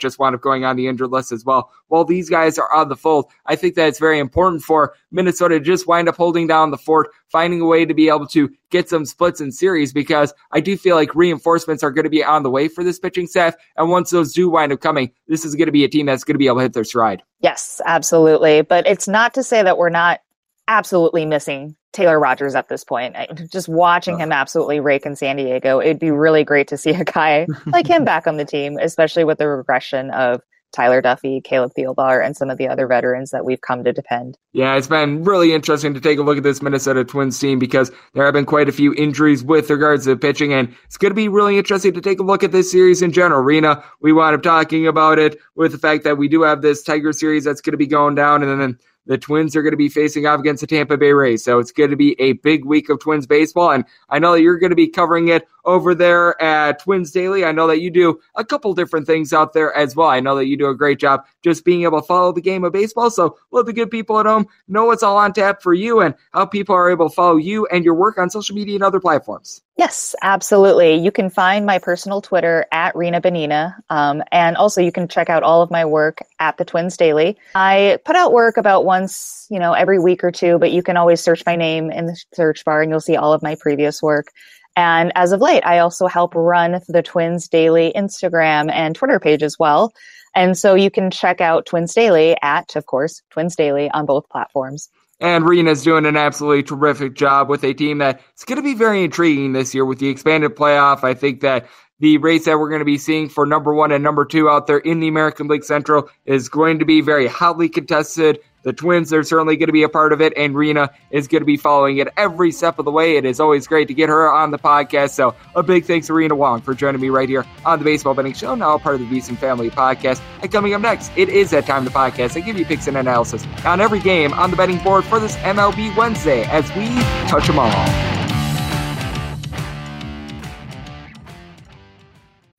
just wound up going on the injured list as well. While these guys are on the fold, I think that it's very important for Minnesota to just wind up holding down the fort, finding a way to be able to get some splits in series because I do feel like reinforcements are going to be on the way for this pitching staff. And once those do wind up coming, this is going to be a team that's going to be able to hit their stride. Yes, absolutely. But it's not to say that we're not absolutely missing Taylor Rogers at this point. I, just watching him absolutely rake in San Diego, it'd be really great to see a guy like him back on the team, especially with the regression of Tyler Duffey, Caleb Thielbar, and some of the other veterans that we've come to depend. Yeah, it's been really interesting to take a look at this Minnesota Twins team because there have been quite a few injuries with regards to pitching, and it's going to be really interesting to take a look at this series in general. Rena, we wound up talking about it with the fact that we do have this Tiger series that's going to be going down, and then the Twins are going to be facing off against the Tampa Bay Rays. So it's going to be a big week of Twins baseball. And I know that you're going to be covering it over there at Twins Daily. I know that you do a couple different things out there as well. I know that you do a great job just being able to follow the game of baseball. So let the good people at home know what's all on tap for you and how people are able to follow you and your work on social media and other platforms. Yes, absolutely. You can find my personal Twitter at Rena Benina. Um, and also you can check out all of my work at the Twins Daily. I put out work about once, you know, every week or two, but you can always search my name in the search bar and you'll see all of my previous work. And as of late, I also help run the Twins Daily Instagram and Twitter page as well. And so you can check out Twins Daily at, of course, Twins Daily on both platforms. And Rena's doing an absolutely terrific job with a team that's going to be very intriguing this year with the expanded playoff. I think that the race that we're going to be seeing for number one and number two out there in the American League Central is going to be very hotly contested. The Twins are certainly going to be a part of it, and Rena is going to be following it every step of the way. It is always great to get her on the podcast. So, a big thanks to Rena Wong for joining me right here on the Baseball Betting Show, now part of the VSiN Family Podcast. And coming up next, it is that time the podcast. I give you picks and analysis on every game on the betting board for this MLB Wednesday as we touch them all.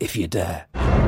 if you dare.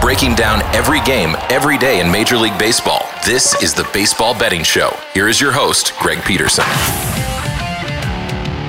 Breaking down every game, every day in Major League Baseball. This is the Baseball Betting Show. Here is your host, Greg Peterson.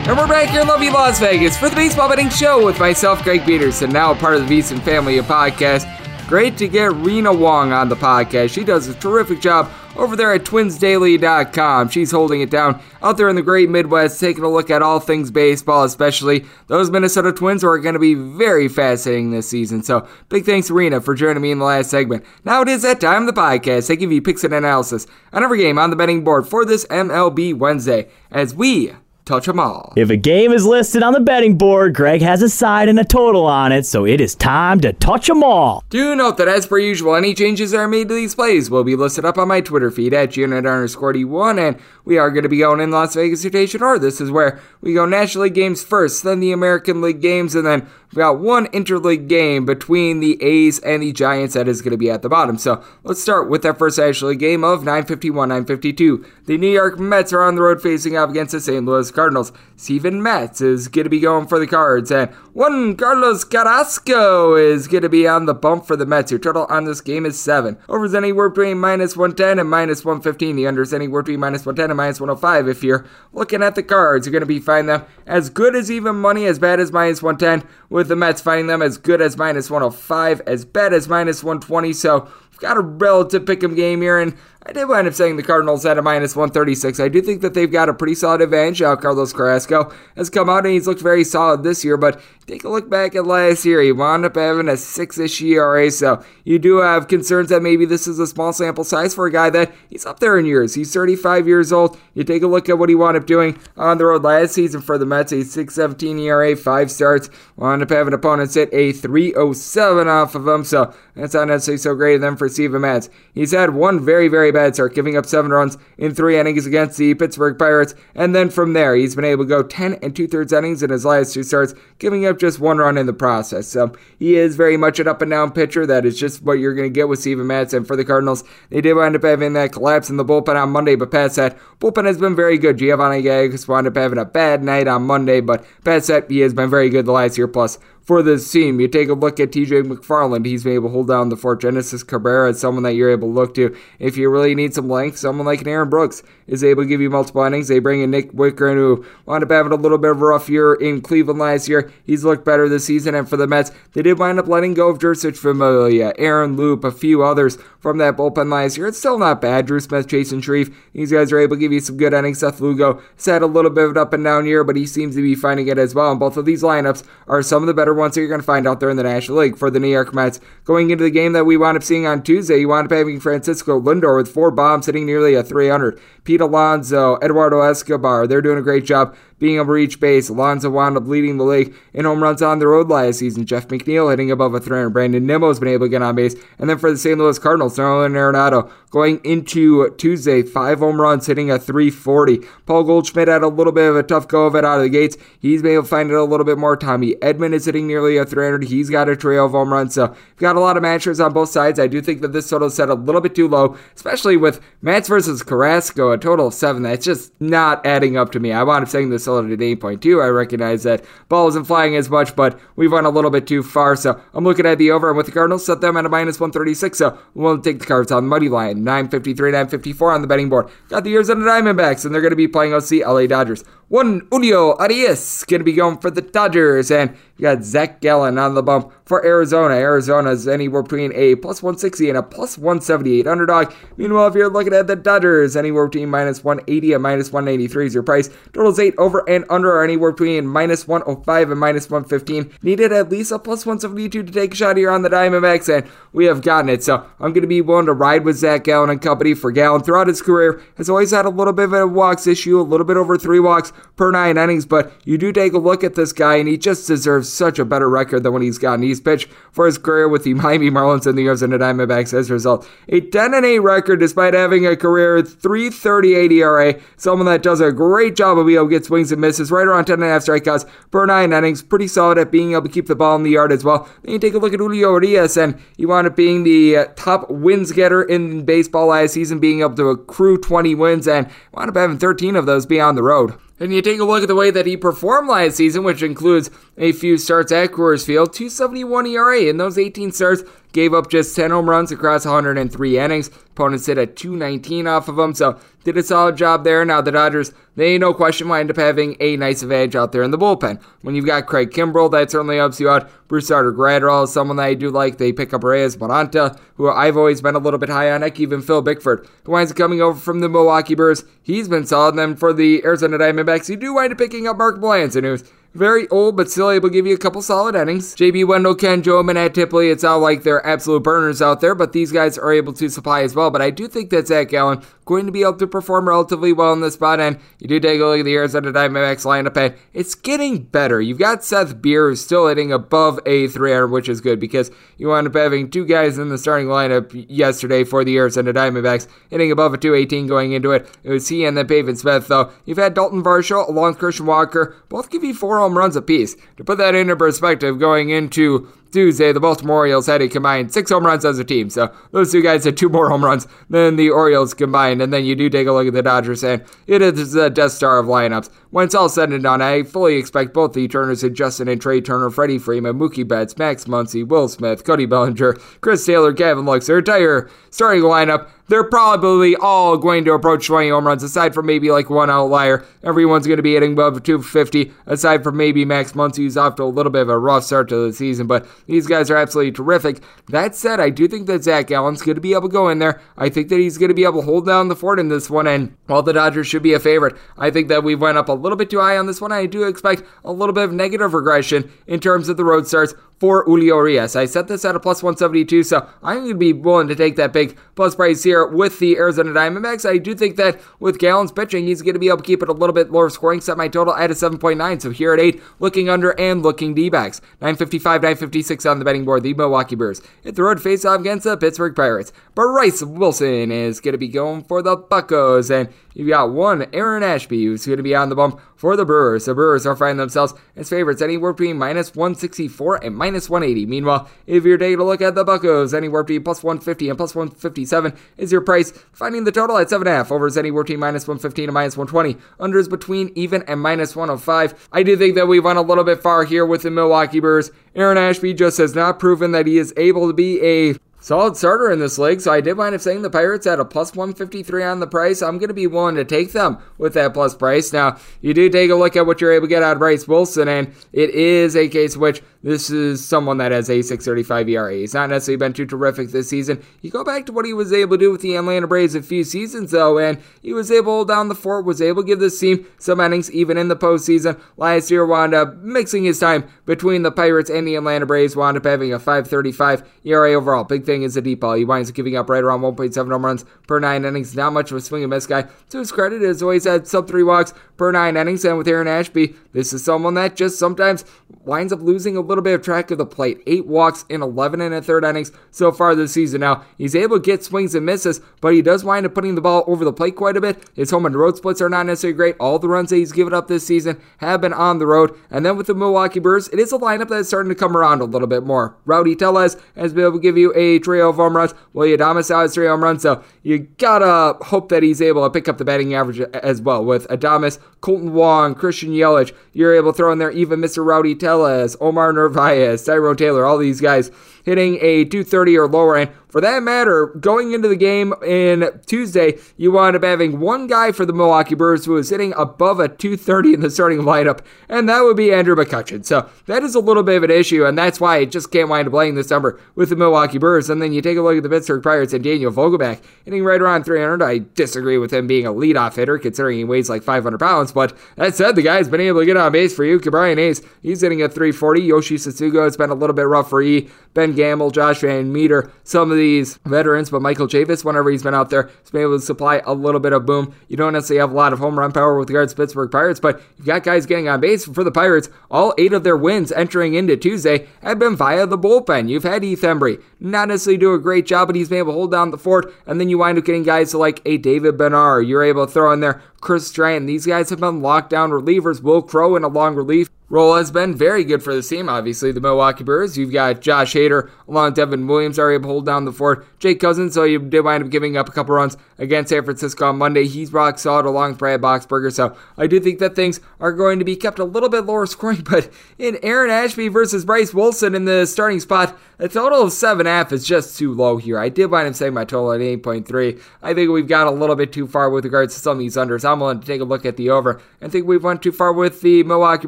And we're back here in lovely Las Vegas for the Baseball Betting Show with myself, Greg Peterson, now a part of the VSiN family of podcasts. Great to get Rena Wong on the podcast. She does a terrific job over there at twinsdaily.com. She's holding it down out there in the great Midwest, taking a look at all things baseball, especially those Minnesota Twins who are going to be very fascinating this season. So big thanks, Rena, for joining me in the last segment. Now it is that time of the podcast. I give you picks and analysis on every game on the betting board for this MLB Wednesday as we touch them all. If a game is listed on the betting board, Greg has a side and a total on it, so it is time to touch them all. Do note that as per usual, any changes that are made to these plays will be listed up on my Twitter feed at unit underscore D1, and we are going to be going in Las Vegas rotation order. This is where we go National League games first, then the American League games, and then we got one interleague game between the A's and the Giants that is going to be at the bottom. So let's start with that first National League game of 951 952. The New York Mets are on the road facing off against the St. Louis Cardinals. Steven Matz is going to be going for the Cards, and one Carlos Carrasco is going to be on the bump for the Mets. Your total on this game is seven. Overs anywhere between minus 110 and minus 115. The unders anywhere between minus 110 and minus 105. If you're looking at the Cards, you're going to be finding them as good as even money, as bad as minus 110, with the Mets finding them as good as minus 105, as bad as minus 120. So Got a relative pick 'em game here, and I did wind up saying the Cardinals at a minus 136. I do think that they've got a pretty solid advantage. Now, Carlos Carrasco has come out and he's looked very solid this year, but take a look back at last year. He wound up having a 6 ish ERA, so you do have concerns that maybe this is a small sample size for a guy that he's up there in years. He's 35 years old. You take a look at what he wound up doing on the road last season for the Mets, a 617 ERA, 5 starts. Wound up having opponents hit a 307 off of him, so that's not necessarily so great of them for Steven Matz. He's had one very, very bad start, giving up seven runs in three innings against the Pittsburgh Pirates. And then from there, he's been able to go 10 and two thirds innings in his last two starts, giving up just one run in the process. So he is very much an up and down pitcher. That is just what you're going to get with Steven Matz. And for the Cardinals, they did wind up having that collapse in the bullpen on Monday, but past that, bullpen has been very good. Giovanni Gallegos wound up having a bad night on Monday, but past that, he has been very good the last year plus for this team. You take a look at TJ McFarland, he's been able to hold down the fort. Genesis Cabrera is someone that you're able to look to. If you really need some length, someone like an Aaron Brooks is able to give you multiple innings. They bring in Nick Wittgren, who wound up having a little bit of a rough year in Cleveland last year. He's looked better this season, and for the Mets, they did wind up letting go of Jeurys Familia, Aaron Loup, a few others from that bullpen last year. It's still not bad. Drew Smith, Chasen Shreve, these guys are able to give you some good innings. Seth Lugo has had a little bit of an up and down year, but he seems to be finding it as well. And both of these lineups are some of the better that you're going to find out there in the National League for the New York Mets. Going into the game that we wound up seeing on Tuesday, you wound up having Francisco Lindor with four bombs hitting nearly a 300. Pete Alonso, Eduardo Escobar, they're doing a great job being able to reach base. Alonso wound up leading the league in home runs on the road last season. Jeff McNeil hitting above a 300. Brandon Nimmo's been able to get on base. And then for the St. Louis Cardinals, Nolan Arenado going into Tuesday, five home runs, hitting a 340. Paul Goldschmidt had a little bit of a tough go of it out of the gates. He's been able to find it a little bit more. Tommy Edman is hitting nearly a 300. He's got a trio of home runs. So we've got a lot of matchers on both sides. I do think that this total is set a little bit too low, especially with Matz versus Carrasco, a total of seven. That's just not adding up to me. I wound up saying this total at 8.2. I recognize that ball isn't flying as much, but we've run a little bit too far. So I'm looking at the over and with the Cardinals, set them at a minus 136. So we'll take the Cards on the money line. 953, 954 on the betting board. Got the Arizona Diamondbacks, and they're going to be playing OC LA Dodgers. One Julio Urias going to be going for the Dodgers, and you got Zach Gallen on the bump for Arizona. Arizona's anywhere between a plus 160 and a plus 178 underdog. Meanwhile, if you're looking at the Dodgers, anywhere between minus 180 and minus 193 is your price. Totals 8 over and under are anywhere between minus 105 and minus 115. Needed at least a plus 172 to take a shot here on the Diamondbacks, and we have gotten it. So I'm going to be willing to ride with Zach Gallen and company for Gallen throughout his career. Has always had a little bit of a walks issue, a little bit over three walks per nine innings, but you do take a look at this guy, and he just deserves such a better record than what he's gotten. He's pitched for his career with the Miami Marlins and the Arizona Diamondbacks as a result. A 10 and 8 record despite having a career 338 ERA. Someone that does a great job of being able to get swings and misses, right around 10 and a half strikeouts per nine innings. Pretty solid at being able to keep the ball in the yard as well. Then you take a look at Julio Urias, and he wound up being the uh, top wins getter in baseball last season, being able to accrue 20 wins, and wound up having 13 of those be on the road. And you take a look at the way that he performed last season, which includes a few starts at Coors Field, 271 ERA in those 18 starts, gave up just 10 home runs across 103 innings. Opponents hit a 219 off of him, so did a solid job there. Now the Dodgers, they no question wind up having a nice advantage out there in the bullpen. When you've got Craig Kimbrel, that certainly helps you out. Brusdar Graterol is someone that I do like. They pick up Reyes Moronta, who I've always been a little bit high on. Heck, even Phil Bickford, who winds up coming over from the Milwaukee Brewers. He's been solid. And then for the Arizona Diamondbacks, you do wind up picking up Mark Melancon, who's very old, but still able to give you a couple solid innings. JB Wendelken, Joe Mantiply, it's not like they're absolute burners out there, but these guys are able to supply as well. But I do think that Zach Gallen going to be able to perform relatively well in this spot. And you do take a look at the Arizona Diamondbacks lineup, and it's getting better. You've got Seth Beer who's still hitting above a 300, which is good because you wind up having two guys in the starting lineup yesterday for the Arizona Diamondbacks hitting above a 218 going into it. It was he and then Pavin Smith, though. You've had Dalton Varsho along Christian Walker, both give you four home runs apiece. To put that into perspective, going into Tuesday, the Baltimore Orioles had a combined six home runs as a team. So those two guys had two more home runs than the Orioles combined. And then you do take a look at the Dodgers, and it is the Death Star of lineups. When it's all said and done, I fully expect both the Turners and Justin and Trea Turner, Freddie Freeman, Mookie Betts, Max Muncy, Will Smith, Cody Bellinger, Chris Taylor, Gavin Lux, their entire starting lineup. They're probably all going to approach 20 home runs, aside from maybe like one outlier. Everyone's going to be hitting above 250, aside from maybe Max Muncy, who's off to a little bit of a rough start to the season. But these guys are absolutely terrific. That said, I do think that Zach Gallen's going to be able to go in there. I think that he's going to be able to hold down the fort in this one. And while the Dodgers should be a favorite, I think that we went up a little bit too high on this one. I do expect a little bit of negative regression in terms of the road starts for Julio Urias. I set this at a plus 172, so I'm going to be willing to take that big plus price here with the Arizona Diamondbacks. I do think that with Gallen's pitching, he's going to be able to keep it a little bit lower scoring, set my total at a 7.9. So here at 8, looking under and looking D backs. 955, 956 on the betting board, the Milwaukee Brewers. Hit the road face off against the Pittsburgh Pirates. Bryce Wilson is going to be going for the Buckos, and You've got one Aaron Ashby who's going to be on the bump for the Brewers. The Brewers are finding themselves as favorites anywhere between minus 164 and minus 180. Meanwhile, if you're taking a look at the Buckos, anywhere between plus 150 and plus 157 is your price. Finding the total at 7.5. Overs anywhere between minus 115 and minus 120. Unders between even and minus 105. I do think that we went a little bit far here with the Milwaukee Brewers. Aaron Ashby just has not proven that he is able to be a solid starter in this league. So I did wind up saying the Pirates at a plus 153 on the price. I'm going to be willing to take them with that plus price. Now, you do take a look at what you're able to get out of Bryce Wilson, and it is a case which this is someone that has a 635 ERA. He's not necessarily been too terrific this season. You go back to what he was able to do with the Atlanta Braves a few seasons though, and he was able to hold down the fort, was able to give this team some innings even in the postseason. Last year wound up mixing his time between the Pirates and the Atlanta Braves, wound up having a 535 ERA overall. Big thing is the deep ball. He winds up giving up right around 1.7 home runs per nine innings. Not much of a swing and miss guy. To his credit, has always had sub three walks per nine innings, and with Aaron Ashby, this is someone that just sometimes winds up losing a little bit of track of the plate. Eight walks in 11 and a third innings so far this season. Now, he's able to get swings and misses, but he does wind up putting the ball over the plate quite a bit. His home and road splits are not necessarily great. All the runs that he's given up this season have been on the road. And then with the Milwaukee Brewers, it is a lineup that's starting to come around a little bit more. Rowdy Tellez has been able to give you a trio of oh home runs. Willy Adames has three home runs, so you gotta hope that he's able to pick up the batting average as well. With Adames, Kolten Wong, Christian Yelich, you're able to throw in there even Mr. Rowdy Tellez, Omar Narvaez, Tyrone Taylor, all these guys hitting a 230 or lower. And for that matter, going into the game in Tuesday, you wound up having one guy for the Milwaukee Brewers who was hitting above a 230 in the starting lineup, and that would be Andrew McCutchen. So that is a little bit of an issue, and that's why I just can't wind up playing this number with the Milwaukee Brewers. And then you take a look at the Pittsburgh Pirates and Daniel Vogelbach hitting right around 300. I disagree with him being a leadoff hitter, considering he weighs like 500 pounds, but that said, the guy's been able to get on base for you. Ke'Bryan Hayes, he's hitting a 340. Yoshi Tsutsugo, it's been a little bit rough for E. Ben Gamel, Josh VanMeter, some of these veterans, but Michael Chavis, whenever he's been out there, has been able to supply a little bit of boom. You don't necessarily have a lot of home run power with regards to Pittsburgh Pirates, but you've got guys getting on base for the Pirates. All eight of their wins entering into Tuesday have been via the bullpen. You've had Heath Hembree not necessarily do a great job, but he's been able to hold down the fort, and then you wind up getting guys like a David Bednar. You're able to throw in there Chris Stratton. These guys have been lockdown relievers. Wil Crowe in a long relief role has been very good for the team. Obviously, the Milwaukee Brewers. You've got Josh Hader along Devin Williams are able to hold down the fort. Jake Cousins, so you did wind up giving up a couple runs against San Francisco on Monday. He's rock solid along with Brad Boxberger. So I do think that things are going to be kept a little bit lower scoring. But in Aaron Ashby versus Bryce Wilson in the starting spot, a total of 7.5 is just too low here. I did wind up saying my total at 8.3. I think we've got a little bit too far with regards to some of these unders. I'm willing to take a look at the over. I think we've went too far with the Milwaukee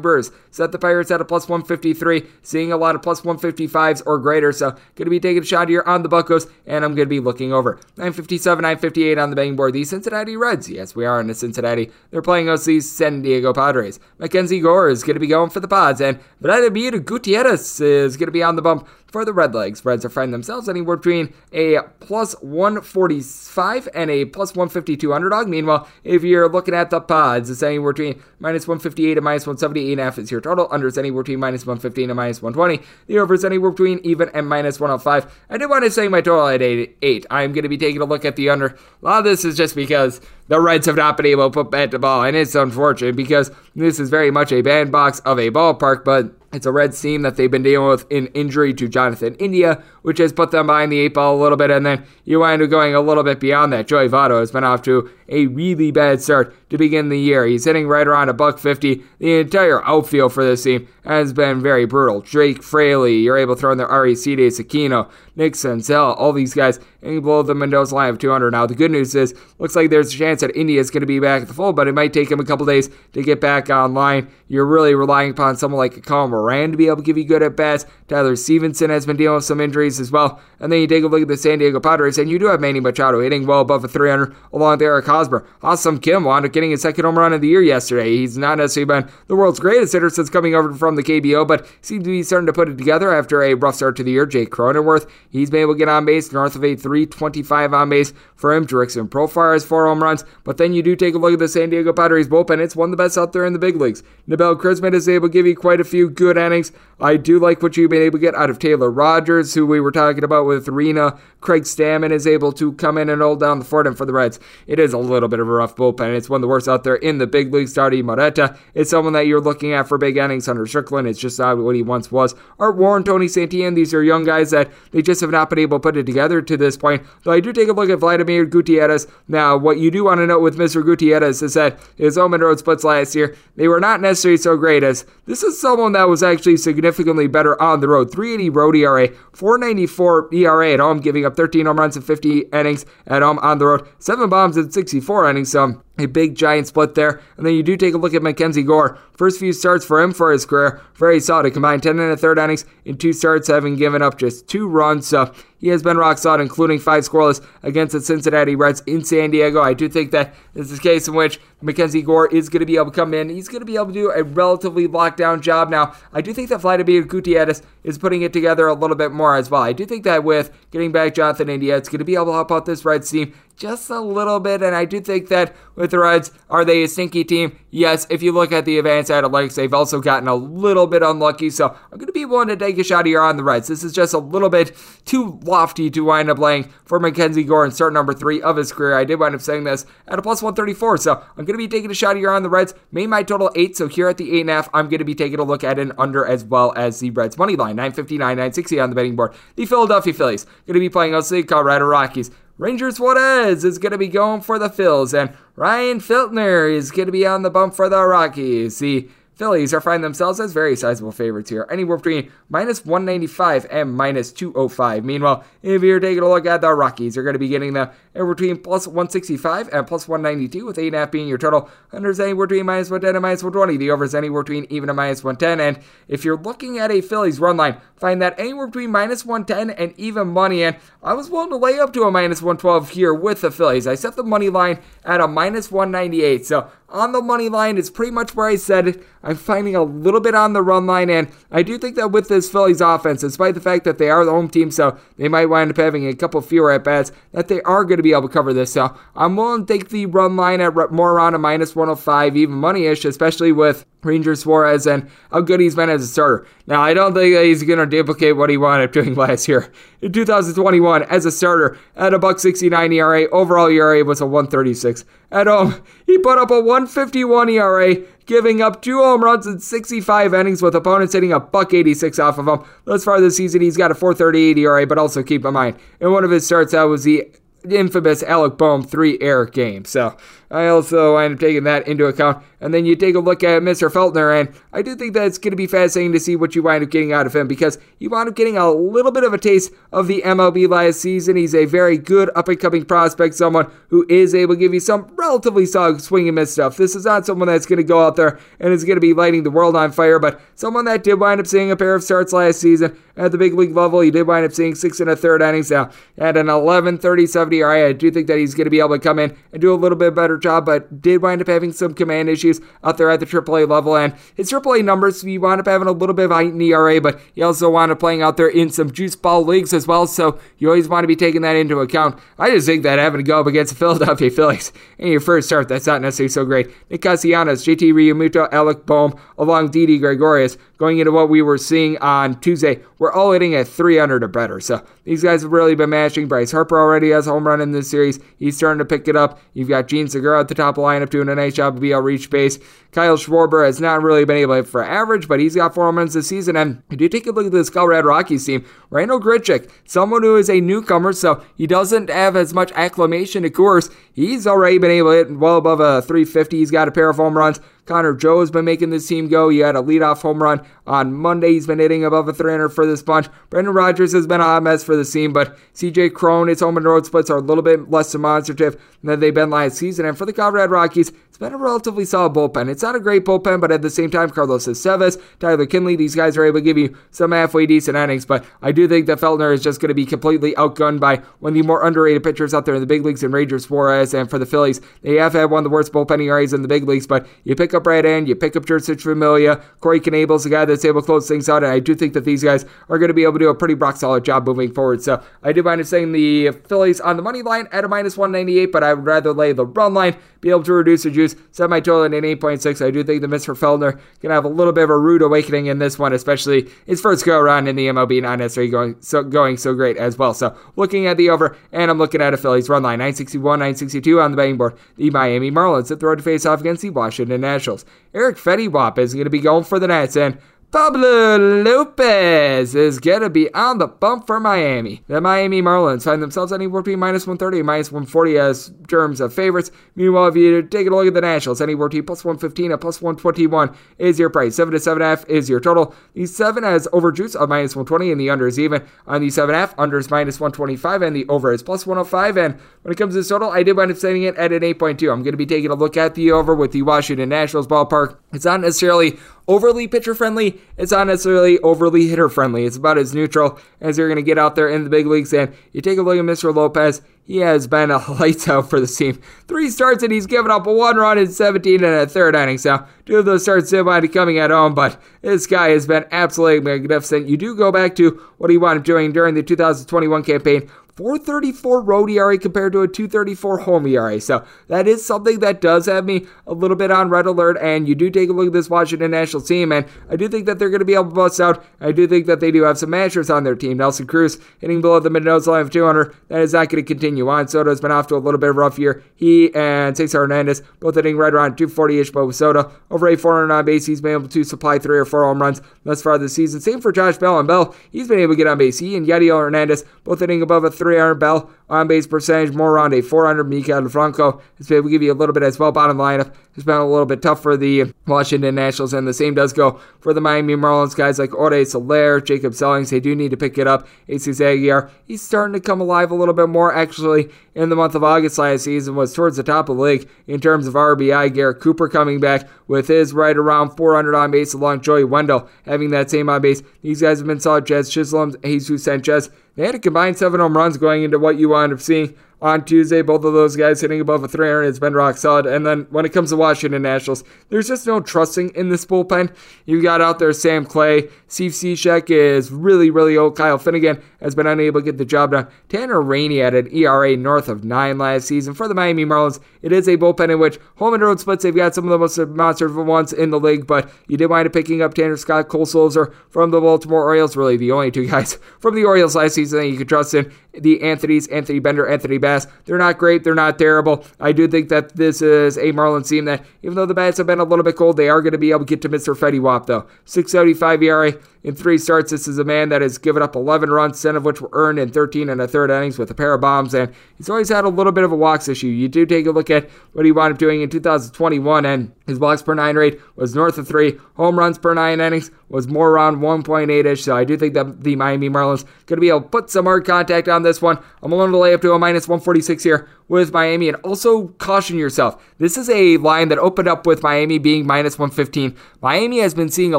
Brewers. Set the Pirates at a plus 153, seeing a lot of plus 155s or greater. So going to be taking a shot here on the Buckos, and I'm going to be looking over 957, 958 on the betting board. The Cincinnati Reds. Yes, we are in the Cincinnati. They're playing us the San Diego Padres. Mackenzie Gore is going to be going for the Pods, and Vladimir Gutierrez is going to be on the bump for the Redlegs. Reds are finding themselves anywhere between a plus 145 and a plus 152 underdog. Meanwhile, if you're looking at the pods, it's anywhere between minus 158 and minus 178 and a half is your total. Under is anywhere between minus 115 and minus 120. The over is anywhere between even and minus 105. I did want to say my total at 8. eight. I'm going to be taking a look at the under. A lot of this is just because the Reds have not been able to put bat to ball, and it's unfortunate because this is very much a bandbox of a ballpark, but it's a Reds team that they've been dealing with an injury to Jonathan India, which has put them behind the eight ball a little bit. And then you wind up going a little bit beyond that. Joey Votto has been off to a really bad start to begin the year. He's hitting right around a buck fifty. The entire outfield for this team has been very brutal. Drake Fraley, you're able to throw in there Aristides Aquino, Nick Senzel, all these guys and below the Mendoza line of 200. Now, the good news is, looks like there's a chance that India is going to be back at the fold, but it might take him a couple days to get back online. You're really relying upon someone like Colin Moran to be able to give you good at bats. Tyler Stephenson has been dealing with some injuries as well. And then you take a look at the San Diego Padres, and you do have Manny Machado hitting well above a 300 along with Eric Hosmer. Ha-Seong Kim wound up getting his second home run of the year yesterday. He's not necessarily been the world's greatest hitter since coming over from the KBO, but seems to be starting to put it together after a rough start to the year. Jake Cronenworth, he's been able to get on base north of a 325 on base for him. Jurickson Profar has four home runs, but then you do take a look at the San Diego Padres bullpen. It's one of the best out there in the big leagues. Nabil Crismatt is able to give you quite a few good innings. I do like what you've been able to get out of Taylor Rogers, who we were talking about with Rena. Craig Stammen is able to come in and hold down the fort. And for the Reds, it is a little bit of a rough bullpen. It's one of the worst out there in the big leagues. Starty Moreta is someone that you're looking at for big innings. Hunter Strickland It's just not what he once was. Art Warren, Tony Santillan, these are young guys that they just have not been able to put it together to this point. Though I do take a look at Vladimir Gutierrez. Now, what you do want to note with Mr. Gutierrez is that his Omen Road splits last year, they were not necessarily so great as this is someone that was actually significantly better on the road. 380 road ERA, 494 ERA at home, giving up 13 home runs in 50 innings at home on the road, 7 bombs in 64 innings. So a big giant split there. And then you do take a look at Mackenzie Gore. First few starts for him for his career, very solid. Combined 10 and a third innings in two starts, having given up just two runs. So he has been rock solid, including five scoreless against the Cincinnati Reds in San Diego. I do think that this is a case in which Mackenzie Gore is going to be able to come in. He's going to be able to do a relatively lockdown job. Now, I do think that Vladimir Gutierrez is putting it together a little bit more as well. I do think that with getting back Jonathan India, it's going to be able to help out this Reds team just a little bit. And I do think that with the Reds, are they a stinky team? Yes, if you look at the advanced analytics, they've also gotten a little bit unlucky. So I'm going to be willing to take a shot here on the Reds. This is just a little bit too lofty to wind up laying for Mackenzie Gore in start number three of his career. I did wind up saying this at a plus 134. So I'm going to be taking a shot here on the Reds. Made my total eight. So here at the eight and a half, I'm going to be taking a look at an under as well as the Reds money line 959, 960 on the betting board. The Philadelphia Phillies going to be playing against the Colorado Rockies. Ranger Suarez is going to be going for the Phils, and Ryan Feltner is going to be on the bump for the Rockies. The Phillies are finding themselves as very sizable favorites here, anywhere between minus 195 and minus 205. Meanwhile, if you're taking a look at the Rockies, you're going to be getting them anywhere between plus 165 and plus 192, with 8.5 being your total. Unders anywhere between minus 110 and minus 120. The overs anywhere between even a minus 110. And if you're looking at a Phillies run line, find that anywhere between minus 110 and even money. And I was willing to lay up to a minus 112 here with the Phillies. I set the money line at a minus 198. So on the money line is pretty much where I said it. I'm finding a little bit on the run line, and I do think that with this Phillies offense, despite the fact that they are the home team, so they might wind up having a couple fewer at bats, that they are going to be able to cover this. So I'm willing to take the run line at more around a minus 105, even money ish, especially with Ranger Suarez and how good he's been as a starter. Now, I don't think that he's going to duplicate what he wound up doing last year. In 2021, as a starter, at a buck 69 ERA, overall ERA was a 136. At home, he put up a 151 ERA, giving up two home runs in 65 innings with opponents hitting a buck 86 off of him. Thus far this season, he's got a 438 ERA, but also keep in mind, in one of his starts, that was the infamous Alec Bohm three air game. So I also up taking that into account. And then you take a look at Mr. Feltner, and I do think that it's going to be fascinating to see what you wind up getting out of him because you wind up getting a little bit of a taste of the MLB last season. He's a very good up and coming prospect, someone who is able to give you some relatively solid swing and miss stuff. This is not someone that's going to go out there and is going to be lighting the world on fire, but someone that did wind up seeing a pair of starts last season at the big league level. He did wind up seeing six and a third innings now at an 11 30 70 RA. I do think that he's going to be able to come in and do a little bit better job, but did wind up having some command issues out there at the AAA level. And his AAA numbers, he wound up having a little bit of height in the ERA, but he also wound up playing out there in some juice ball leagues as well. So you always want to be taking that into account. I just think that having to go up against the Philadelphia Phillies in your first start, that's not necessarily so great. Nick Castellanos, JT Realmuto, Alec Bohm, along Didi Gregorius, going into what we were seeing on Tuesday, we're all hitting at 300 or better. So these guys have really been mashing. Bryce Harper already has a home run in this series. He's starting to pick it up. You've got Jean Segura at the top of the lineup doing a nice job of BL reach base. Kyle Schwarber has not really been able to hit for average, but he's got four home runs this season. And if you take a look at this Colorado Rockies team, Randal Grichuk, someone who is a newcomer, so he doesn't have as much acclamation to course. He's already been able to hit well above a 350. He's got a pair of home runs Connor Joe has been making this team go. He had a leadoff home run on Monday. He's been hitting above a 300 for this bunch. Brendan Rodgers has been a hot mess for the team, but CJ Cron, his home and road splits are a little bit less demonstrative than they've been last season. And for the Colorado Rockies, it's been a relatively solid bullpen. It's not a great bullpen, but at the same time, Carlos Estevez, Tyler Kinley, these guys are able to give you some halfway decent innings. But I do think that Feltner is just going to be completely outgunned by one of the more underrated pitchers out there in the big leagues in Ranger Suarez. And for the Phillies, they have had one of the worst bullpen ERAs in the big leagues, but you pick up Brad Hand, you pick up Jeurys Familia, Corey Knebel's a guy that's able to close things out, and I do think that these guys are going to be able to do a pretty rock solid job moving forward. So I do mind saying the Phillies on the money line at a minus 198, but I would rather lay the run line, be able to reduce the juice, my total at 8.6. I do think that Mr. Feltner can have a little bit of a rude awakening in this one, especially his first go around in the MLB, not necessarily going so going so great as well. So looking at the over, and I'm looking at a Phillies run line 961, 962 on the betting board. The Miami Marlins at the road to face off against the Washington Nationals. Eric Fetty Wap is going to be going for the Nats, and Pablo Lopez is going to be on the bump for Miami. The Miami Marlins find themselves anywhere between minus 130 and minus 140 as terms of favorites. Meanwhile, if you take a look at the Nationals, anywhere between plus 115 and plus 121 is your price. 7 to 7.5 is your total. The 7 has overjuice of minus 120 and the under is even. On the 7.5, under is minus 125 and the over is plus 105. And when it comes to the total, I did wind up setting it at an 8.2. I'm going to be taking a look at the over with the Washington Nationals ballpark. It's not necessarily overly pitcher friendly. It's not necessarily overly hitter friendly. It's about as neutral as you're going to get out there in the big leagues. And you take a look at Mr. Lopez. He has been a lights out for the team. Three starts and he's given up a one run in 17 and a third innings. Now, two of those starts did wind coming at home, but this guy has been absolutely magnificent. You do go back to what he wound up doing during the 2021 campaign 434 road ERA compared to a 234 home ERA. So that is something that does have me a little bit on red alert. And you do take a look at this Washington national team, and I do think that they're going to be able to bust out. I do think that they do have some mashers on their team. Nelson Cruz hitting below the Mendoza line of 200. That is not going to continue. Juan Soto has been off to a little bit of a rough year. He and Cesar Hernandez both hitting right around 240 ish, but with Soto over a 400 on base, he's been able to supply three or four home runs thus far this season. Same for Josh Bell and Bell. He's been able to get on base. He and Yadiel Hernandez both hitting above a 300 Bell on base percentage, more around a 400. Maikel Franco has been able to give you a little bit as well. Bottom lineup has been a little bit tough for the Washington Nationals, and the same does go for the Miami Marlins guys like Ode Soler, Jacob Stallings. They do need to pick it up. Jesus Aguilar, he's starting to come alive a little bit more. Actually, in the month of August last season, was towards the top of the league in terms of RBI. Garrett Cooper coming back with his right around 400 on base, along Joey Wendle having that same on base. These guys have been solid. Jazz Chisholm, Jesus Sanchez. They had a combined seven home runs going into what you wound up seeing on Tuesday. Both of those guys hitting above a 300 has been rock solid. And then when it comes to Washington Nationals, there's just no trusting in this bullpen. You've got out there Sam Clay. Steve Cishek is really, really old. Kyle Finnegan has been unable to get the job done. Tanner Rainey had an ERA north of 9 last season. For the Miami Marlins, it is a bullpen in which home and road splits, they've got some of the most monster ones in the league, but you did wind up picking up Tanner Scott, Cole Sulser from the Baltimore Orioles, really the only two guys from the Orioles last season that you could trust in. The Anthony's, Anthony Bender, Anthony Bass. They're not great. They're not terrible. I do think that this is a Marlins team that, even though the bats have been a little bit cold, they are going to be able to get to Mr. Fetty Wap, though. 675 ERA in three starts. This is a man that has given up 11 runs, 10 of which were earned in 13 and a third innings with a pair of bombs, and he's always had a little bit of a walks issue. You do take a look at what he wound up doing in 2021, and his walks per nine rate was north of three. Home runs per nine innings was more around 1.8 ish. So I do think that the Miami Marlins going to be able to put some hard contact on this one. I'm willing to lay up to a minus 146 here with Miami. And also caution yourself. This is a line that opened up with Miami being minus 115. Miami has been seeing a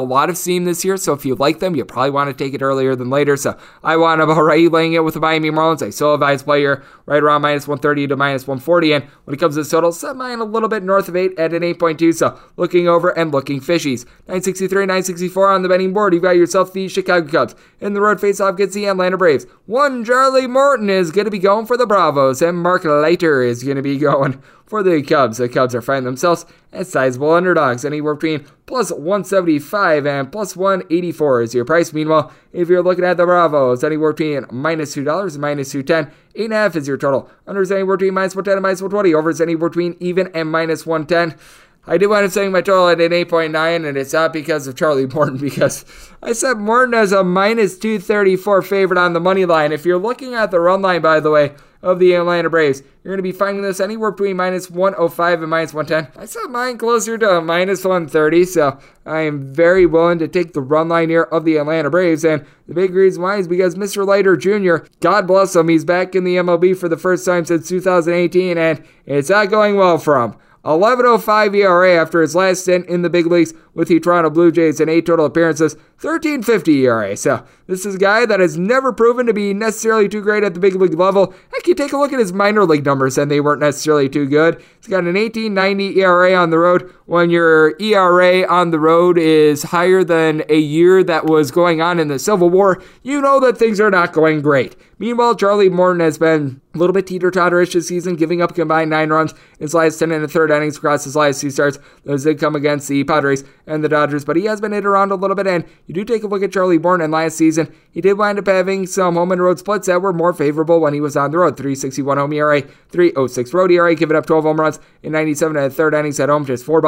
lot of steam this year, so if you like them, you probably want to take it earlier than later. So I want about right laying it with the Miami Marlins. I still advise player right around minus 130 to minus 140. And when it comes to the total, set mine a little bit north of 8 at an 8.2. So looking over and looking fishies. 963, 964 on the betting board. You've got yourself the Chicago Cubs. In the road face off gets the Atlanta Braves. One Charlie Morton is going to be going for the Bravos, and Mark Is going to be going for the Cubs. The Cubs are finding themselves as sizable underdogs, anywhere between plus 175 and plus 184 is your price. Meanwhile, if you're looking at the Bravos, anywhere between minus $2 and minus 210, 8.5 is your total. Under is anywhere between minus 110 and minus 120. Over is anywhere between even and minus 110. I did wind up setting my total at an 8.9, and it's not because of Charlie Morton, because I set Morton as a minus 234 favorite on the money line. If you're looking at the run line, by the way, of the Atlanta Braves. You're going to be finding this anywhere between minus 105 and minus 110. I saw mine closer to minus 130, so I am very willing to take the run line here of the Atlanta Braves. And the big reason why is because Mr. Leiter Jr., God bless him, he's back in the MLB for the first time since 2018, and it's not going well for him. 11.05 ERA after his last stint in the big leagues with the Toronto Blue Jays in eight total appearances, 13.50 ERA. So this is a guy that has never proven to be necessarily too great at the big league level. Heck, you take a look at his minor league numbers, and they weren't necessarily too good. He's got an 18.90 ERA on the road. When your ERA on the road is higher than a year that was going on in the Civil War, you know that things are not going great. Meanwhile, Charlie Morton has been a little bit teeter totterish this season, giving up combined nine runs in his last 10 and a third innings across his last two starts. Those did come against the Padres and the Dodgers, but he has been hit around a little bit. And you do take a look at Charlie Morton in last season, he did wind up having some home and road splits that were more favorable when he was on the road. 361 home ERA, 306 road ERA, giving up 12 home runs in 97 and a third innings at home, just four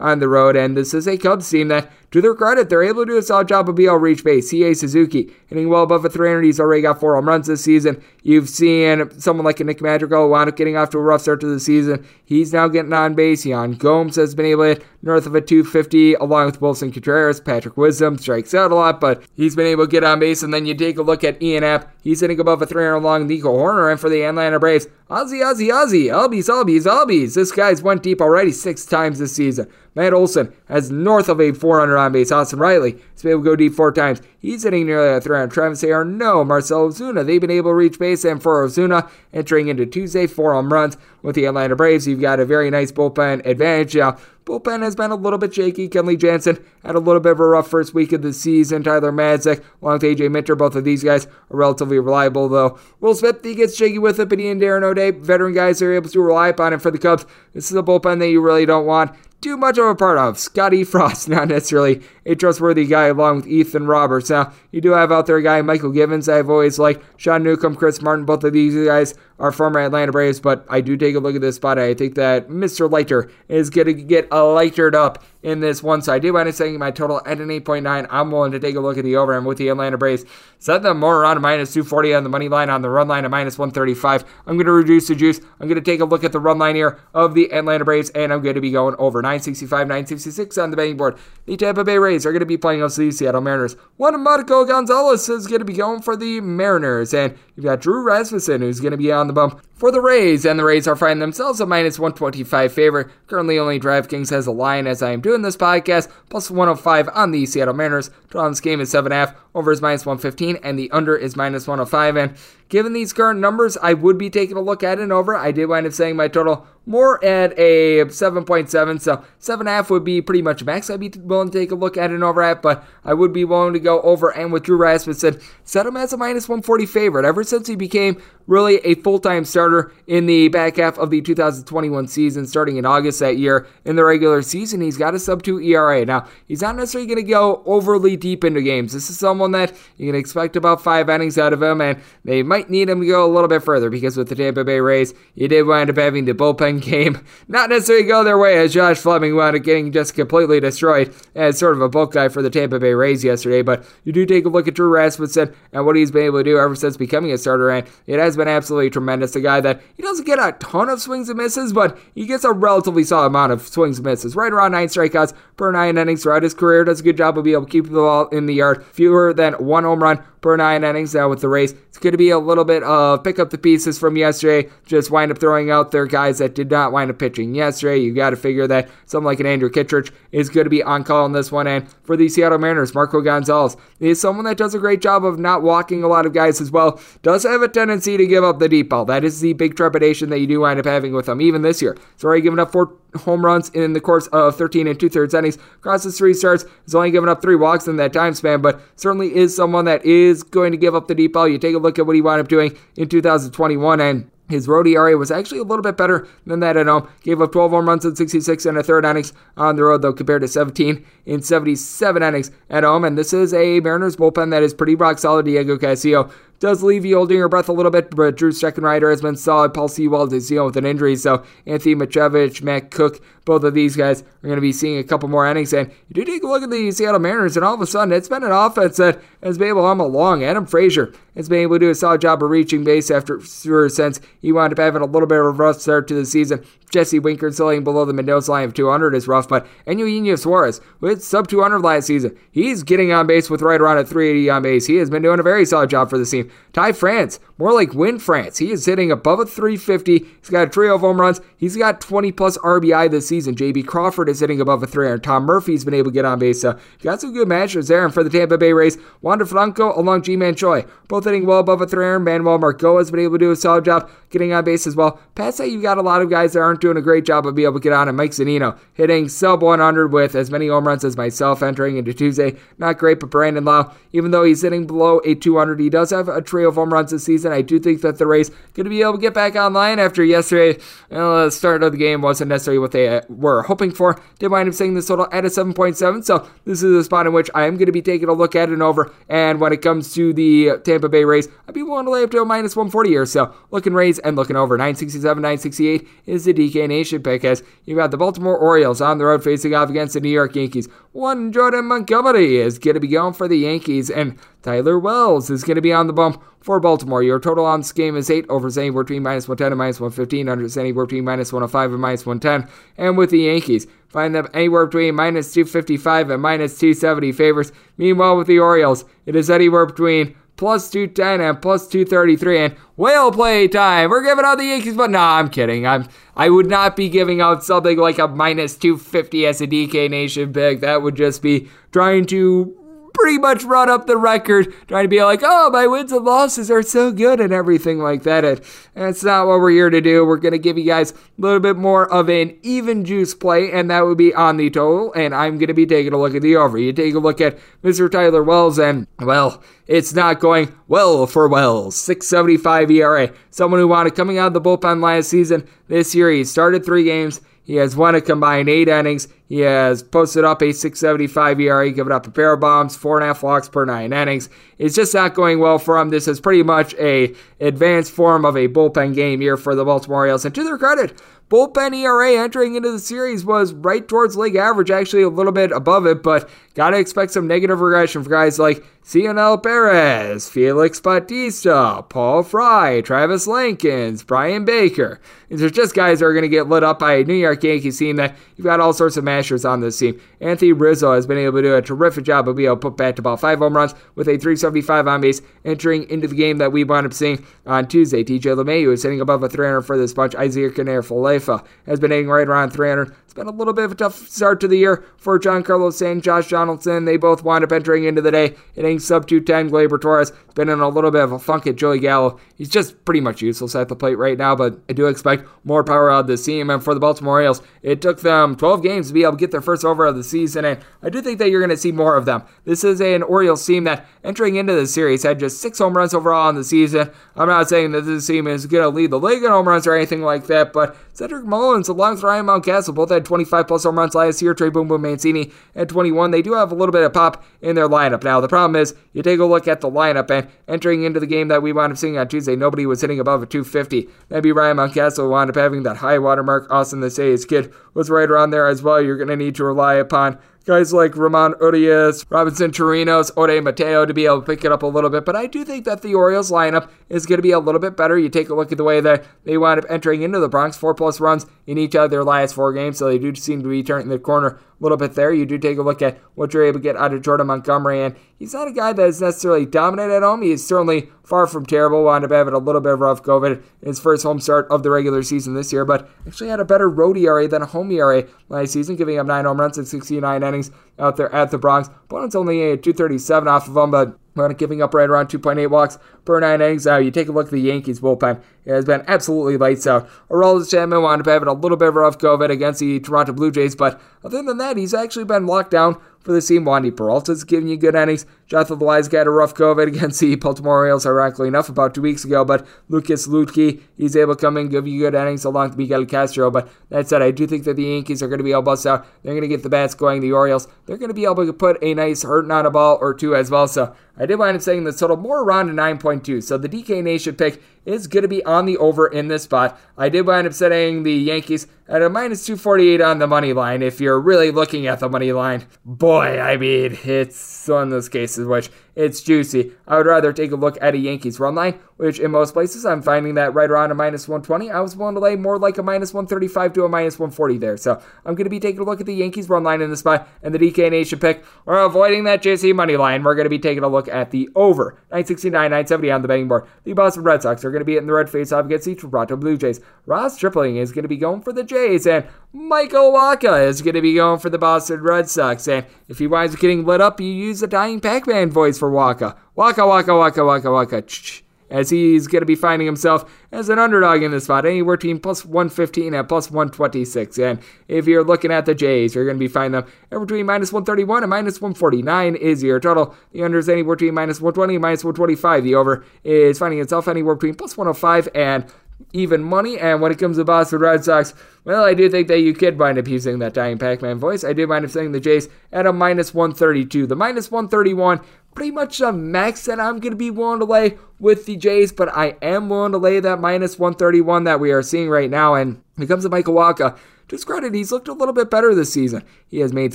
on the road. And this is a Cubs team that to their credit, they're able to do a solid job of able reach base. Seiya Suzuki hitting well above a 300. He's already got four home runs this season. You've seen someone like Nick Madrigal wound up getting off to a rough start to the season. He's now getting on base. Yan Gomes has been able to hit north of a 250 along with Willson Contreras. Patrick Wisdom strikes out a lot, but he's been able to get on base. And then you take a look at Ian Happ. He's hitting above a 300 along Nico Hoerner. And for the Atlanta Braves, Ozzy, Ozzy, Ozzy, Albies, Albies, Albies. This guy's went deep already six times this season. Matt Olson has north of a 400 on base. Austin Riley has been able to go deep four times. He's hitting nearly a 300. Travis Ayer, no. Marcell Ozuna, they've been able to reach base. And for Ozuna, entering into Tuesday, four home runs with the Atlanta Braves. You've got a very nice bullpen advantage. Now, bullpen has been a little bit shaky. Kenley Jansen had a little bit of a rough first week of the season. Tyler Matzek, along with AJ Minter, both of these guys are relatively reliable, though. Will Smith, he gets shaky with it, but he and Darren O'Day, veteran guys, are able to rely upon him for the Cubs. This is a bullpen that you really don't want too much of a part of. Scott Effross, not necessarily a trustworthy guy, along with Ethan Roberts. Now, you do have out there a guy, Mychal Givens, I've always liked. Sean Newcomb, Chris Martin, both of these guys are former Atlanta Braves, but I do take a look at this spot. I think that Mr. Leiter is going to get a lightered up in this one. So I do wind up setting my total at an 8.9. I'm willing to take a look at the over and with the Atlanta Braves. Set them more around minus 240 on the money line, on the run line at minus 135. I'm going to reduce the juice. I'm going to take a look at the run line here of the Atlanta Braves, and I'm going to be going over 965, 966 on the betting board. The Tampa Bay Rays are going to be playing against the Seattle Mariners. One Marco Gonzales is going to be going for the Mariners, and you've got Drew Rasmussen who's going to be on the bump for the Rays, and the Rays are finding themselves a minus 125 favorite. Currently, only DraftKings has a line as I am doing this podcast, plus 105 on the Seattle Mariners. Total on this game is 7.5, over is minus 115, and the under is minus 105. And given these current numbers, I would be taking a look at an over. I did wind up saying my total more at a 7.7, so 7.5 would be pretty much max. I'd be willing to take a look at an over at, but I would be willing to go over. And with Drew Rasmussen, set him as a minus 140 favorite ever since he became really a full time starter in the back half of the 2021 season, starting in August that year. In the regular season, he's got a sub 2 ERA. Now, he's not necessarily going to go overly deep into games. This is someone that you can expect about five innings out of him, and they might need him to go a little bit further because with the Tampa Bay Rays, you did wind up having the bullpen game not necessarily go their way as Josh Fleming wound up getting just completely destroyed as sort of a bulk guy for the Tampa Bay Rays yesterday. But you do take a look at Drew Rasmussen and what he's been able to do ever since becoming a starter, and it has been absolutely tremendous. A guy that he doesn't get a ton of swings and misses, but he gets a relatively solid amount of swings and misses, right around nine strikeouts per nine innings throughout his career. Does a good job of being able to keep the ball in the yard, fewer than one home run per nine innings now with the Rays. It's going to be a little bit of pick up the pieces from yesterday, just wind up throwing out their guys that did not wind up pitching yesterday. You got to figure that someone like an Andrew Kittredge is going to be on call in this one. And for the Seattle Mariners, Marco Gonzales is someone that does a great job of not walking a lot of guys as well. Does have a tendency to give up the deep ball. That is the big trepidation that you do wind up having with him, even this year. He's already given up four home runs in the course of 13 and two thirds innings. Across his three starts, he's only given up three walks in that time span, but certainly is someone that is going to give up the deep ball. You take a look at what he wound up doing in 2021 and his road ERA was actually a little bit better than that at home. Gave up 12 home runs in 66 and a third innings on the road, though, compared to 17 in 77 innings at home. And this is a Mariners bullpen that is pretty rock solid. Diego Castillo does leave you holding your breath a little bit, but Drew Steckenrider has been solid. Paul Sewald is dealing with an injury, so Anthony Misiewicz, Matt Cook, both of these guys are going to be seeing a couple more innings. And you do take a look at the Seattle Mariners, and all of a sudden, it's been an offense that has been able to hum along. Adam Frazier has been able to do a solid job of reaching base after since he wound up having a little bit of a rough start to the season. Jesse Winker selling below the Mendoza line of 200 is rough, but Eugenio Suarez with sub 200 last season, he's getting on base with right around a 380 on base. He has been doing a very solid job for the team. Ty France, more like Win France, he is hitting above a 350. He's got a trio of home runs. He's got 20 plus RBI this season. JP Crawford is hitting above a 300. Tom Murphy's been able to get on base. So got some good matches there. And for the Tampa Bay Rays, Wander Franco along Ji-Man Choi, both hitting well above a 300. Manuel Margot has been able to do a solid job getting on base as well. Past that, you've got a lot of guys that aren't doing a great job of being able to get on. And Mike Zunino hitting sub 100 with as many home runs as myself entering into Tuesday. Not great, but Brandon Lowe, even though he's hitting below a 200, he does have a trio of home runs this season. I do think that the Rays going to be able to get back online after yesterday. Well, the start of the game wasn't necessarily what they uh, were hoping for. Did wind up seeing this total at a 7.7, so this is a spot in which I am going to be taking a look at it over. And when it comes to the Tampa Bay Rays, I'd be willing to lay up to a minus 140 or So looking Rays and looking over 967, 968 is the DK Nation pick as you've got the Baltimore Orioles on the road facing off against the New York Yankees. One Jordan Montgomery is going to be going for the Yankees, and Tyler Wells is going to be on the bump for Baltimore. Your total on this game is 8, over anywhere between minus 110 and minus 115, under anywhere between minus 105 and minus 110. And with the Yankees, find them anywhere between minus 255 and minus 270 favors. Meanwhile, with the Orioles, it is anywhere between plus 210 and plus 233 and whale play time. We're giving out the Yankees, but nah, I'm kidding. I'm I would not be giving out something like a minus 250 as a DK Nation pick. That would just be trying to pretty much run up the record, trying to be like, oh, my wins and losses are so good and everything like that. And that's not what we're here to do. We're going to give you guys a little bit more of an even juice play, and that would be on the total. And I'm going to be taking a look at the over. You take a look at Mr. Tyler Wells, and, well, it's not going well for Wells. 675 ERA. Someone who wanted coming out of the bullpen last season. This year, he started three games. He has won a combined eight innings. He has posted up a 675 ERA, given up a pair of bombs, four and a half walks per nine innings. It's just not going well for him. This is pretty much a advanced form of a bullpen game here for the Baltimore Orioles. And to their credit, bullpen ERA entering into the series was right towards league average, actually a little bit above it, but gotta expect some negative regression for guys like Cionel Perez, Felix Bautista, Paul Fry, Travis Lakins, Bryan Baker. These are just guys that are going to get lit up by a New York Yankees team that you've got all sorts of mashers on this team. Anthony Rizzo has been able to do a terrific job of being able to put back to about five home runs with a 375 on base entering into the game that we wound up seeing on Tuesday. DJ LeMahieu is hitting above a 300 for this bunch. Isiah Kiner-Falefa has been hitting right around 300. It's been a little bit of a tough start to the year for Giancarlo Stanton, Josh Donaldson. They both wind up entering into the day hitting sub 210. Gleyber Torres has been in a little bit of a funk at Joey Gallo. He's just pretty much useless at the plate right now, but I do expect more power out of this team. And for the Baltimore Orioles, it took them 12 games to be able to get their first over of the season, and I do think that you're going to see more of them. This is an Orioles team that entering into the series had just six home runs overall in the season. I'm not saying that this team is going to lead the league in home runs or anything like that, but Cedric Mullins, along with Ryan Mountcastle, both had 25 plus home runs last year. Trey Boom Boom Mancini at 21. They do have a little bit of pop in their lineup. Now, the problem is, you take a look at the lineup, and entering into the game that we wound up seeing on Tuesday, nobody was hitting above a 250. Maybe Ryan Mountcastle wound up having that high watermark. Austin the Say's kid was right around there as well. You're going to need to rely upon guys like Ramon Urias, Robinson Chirinos, Ode Mateo to be able to pick it up a little bit. But I do think that the Orioles lineup is going to be a little bit better. You take a look at the way that they wind up entering into the Bronx, four plus runs in each of their last four games, so they do seem to be turning the corner little bit there. You do take a look at what you're able to get out of Jordan Montgomery, and he's not a guy that is necessarily dominant at home. He is certainly far from terrible. Wound up having a little bit of rough COVID in his first home start of the regular season this year, but actually had a better road ERA than a home ERA last season, giving up nine home runs in 69 innings out there at the Bronx. Opponent's only a 237 off of him, but not giving up right around 2.8 walks per nine innings. Now, you take a look at the Yankees bullpen. It has been absolutely lights out. Aroldis Chapman wound up having a little bit of a rough COVID against the Toronto Blue Jays, but other than that, he's actually been locked down for the team. Wandy Peralta's giving you good innings. Jonathan Loáisiga had a rough COVID against the Baltimore Orioles, ironically enough, about two weeks ago. But Lucas Luetge, he's able to come in, give you good innings along with Miguel Castro. But that said, I do think that the Yankees are going to be able to bust out. They're going to get the bats going. The Orioles, they're going to be able to put a nice hurting on a ball or two as well. So I did wind up saying the total more around a 9.2. So the DK Nation pick is going to be on the over in this spot. I did wind up setting the Yankees at a minus 248 on the money line. If you're really looking at the money line, boy, I mean, it's one of those cases which it's juicy. I would rather take a look at a Yankees run line, which in most places I'm finding that right around a minus 120. I was willing to lay more like a minus 135 to a minus 140 there. So I'm going to be taking a look at the Yankees run line in the spot and the DK Nation pick. We're avoiding that JC money line. We're going to be taking a look at the over 969, 970 on the betting board. The Boston Red Sox are going to be in the red face off against the Toronto Blue Jays. Ross Stripling is going to be going for the Jays, and Michael Wacha is going to be going for the Boston Red Sox. And if he winds up getting lit up, you use the dying Pac Man voice for Wacha. Waka, waka, waka, waka, waka. Ch-ch as he's going to be finding himself as an underdog in this spot. Anywhere between plus 115 and plus 126. And if you're looking at the Jays, you're going to be finding them anywhere between minus 131 and minus 149 is your total. The under is anywhere between minus 120 and minus 125. The over is finding itself anywhere between plus 105 and even money. And when it comes to Boston Red Sox, well, I do think that you could wind up using that dying Pac Man voice. I do wind up saying the Jays at a minus 132. The minus 131, pretty much the max that I'm going to be willing to lay with the Jays, but I am willing to lay that minus 131 that we are seeing right now. And when it comes to Michael to his credit, he's looked a little bit better this season. He has made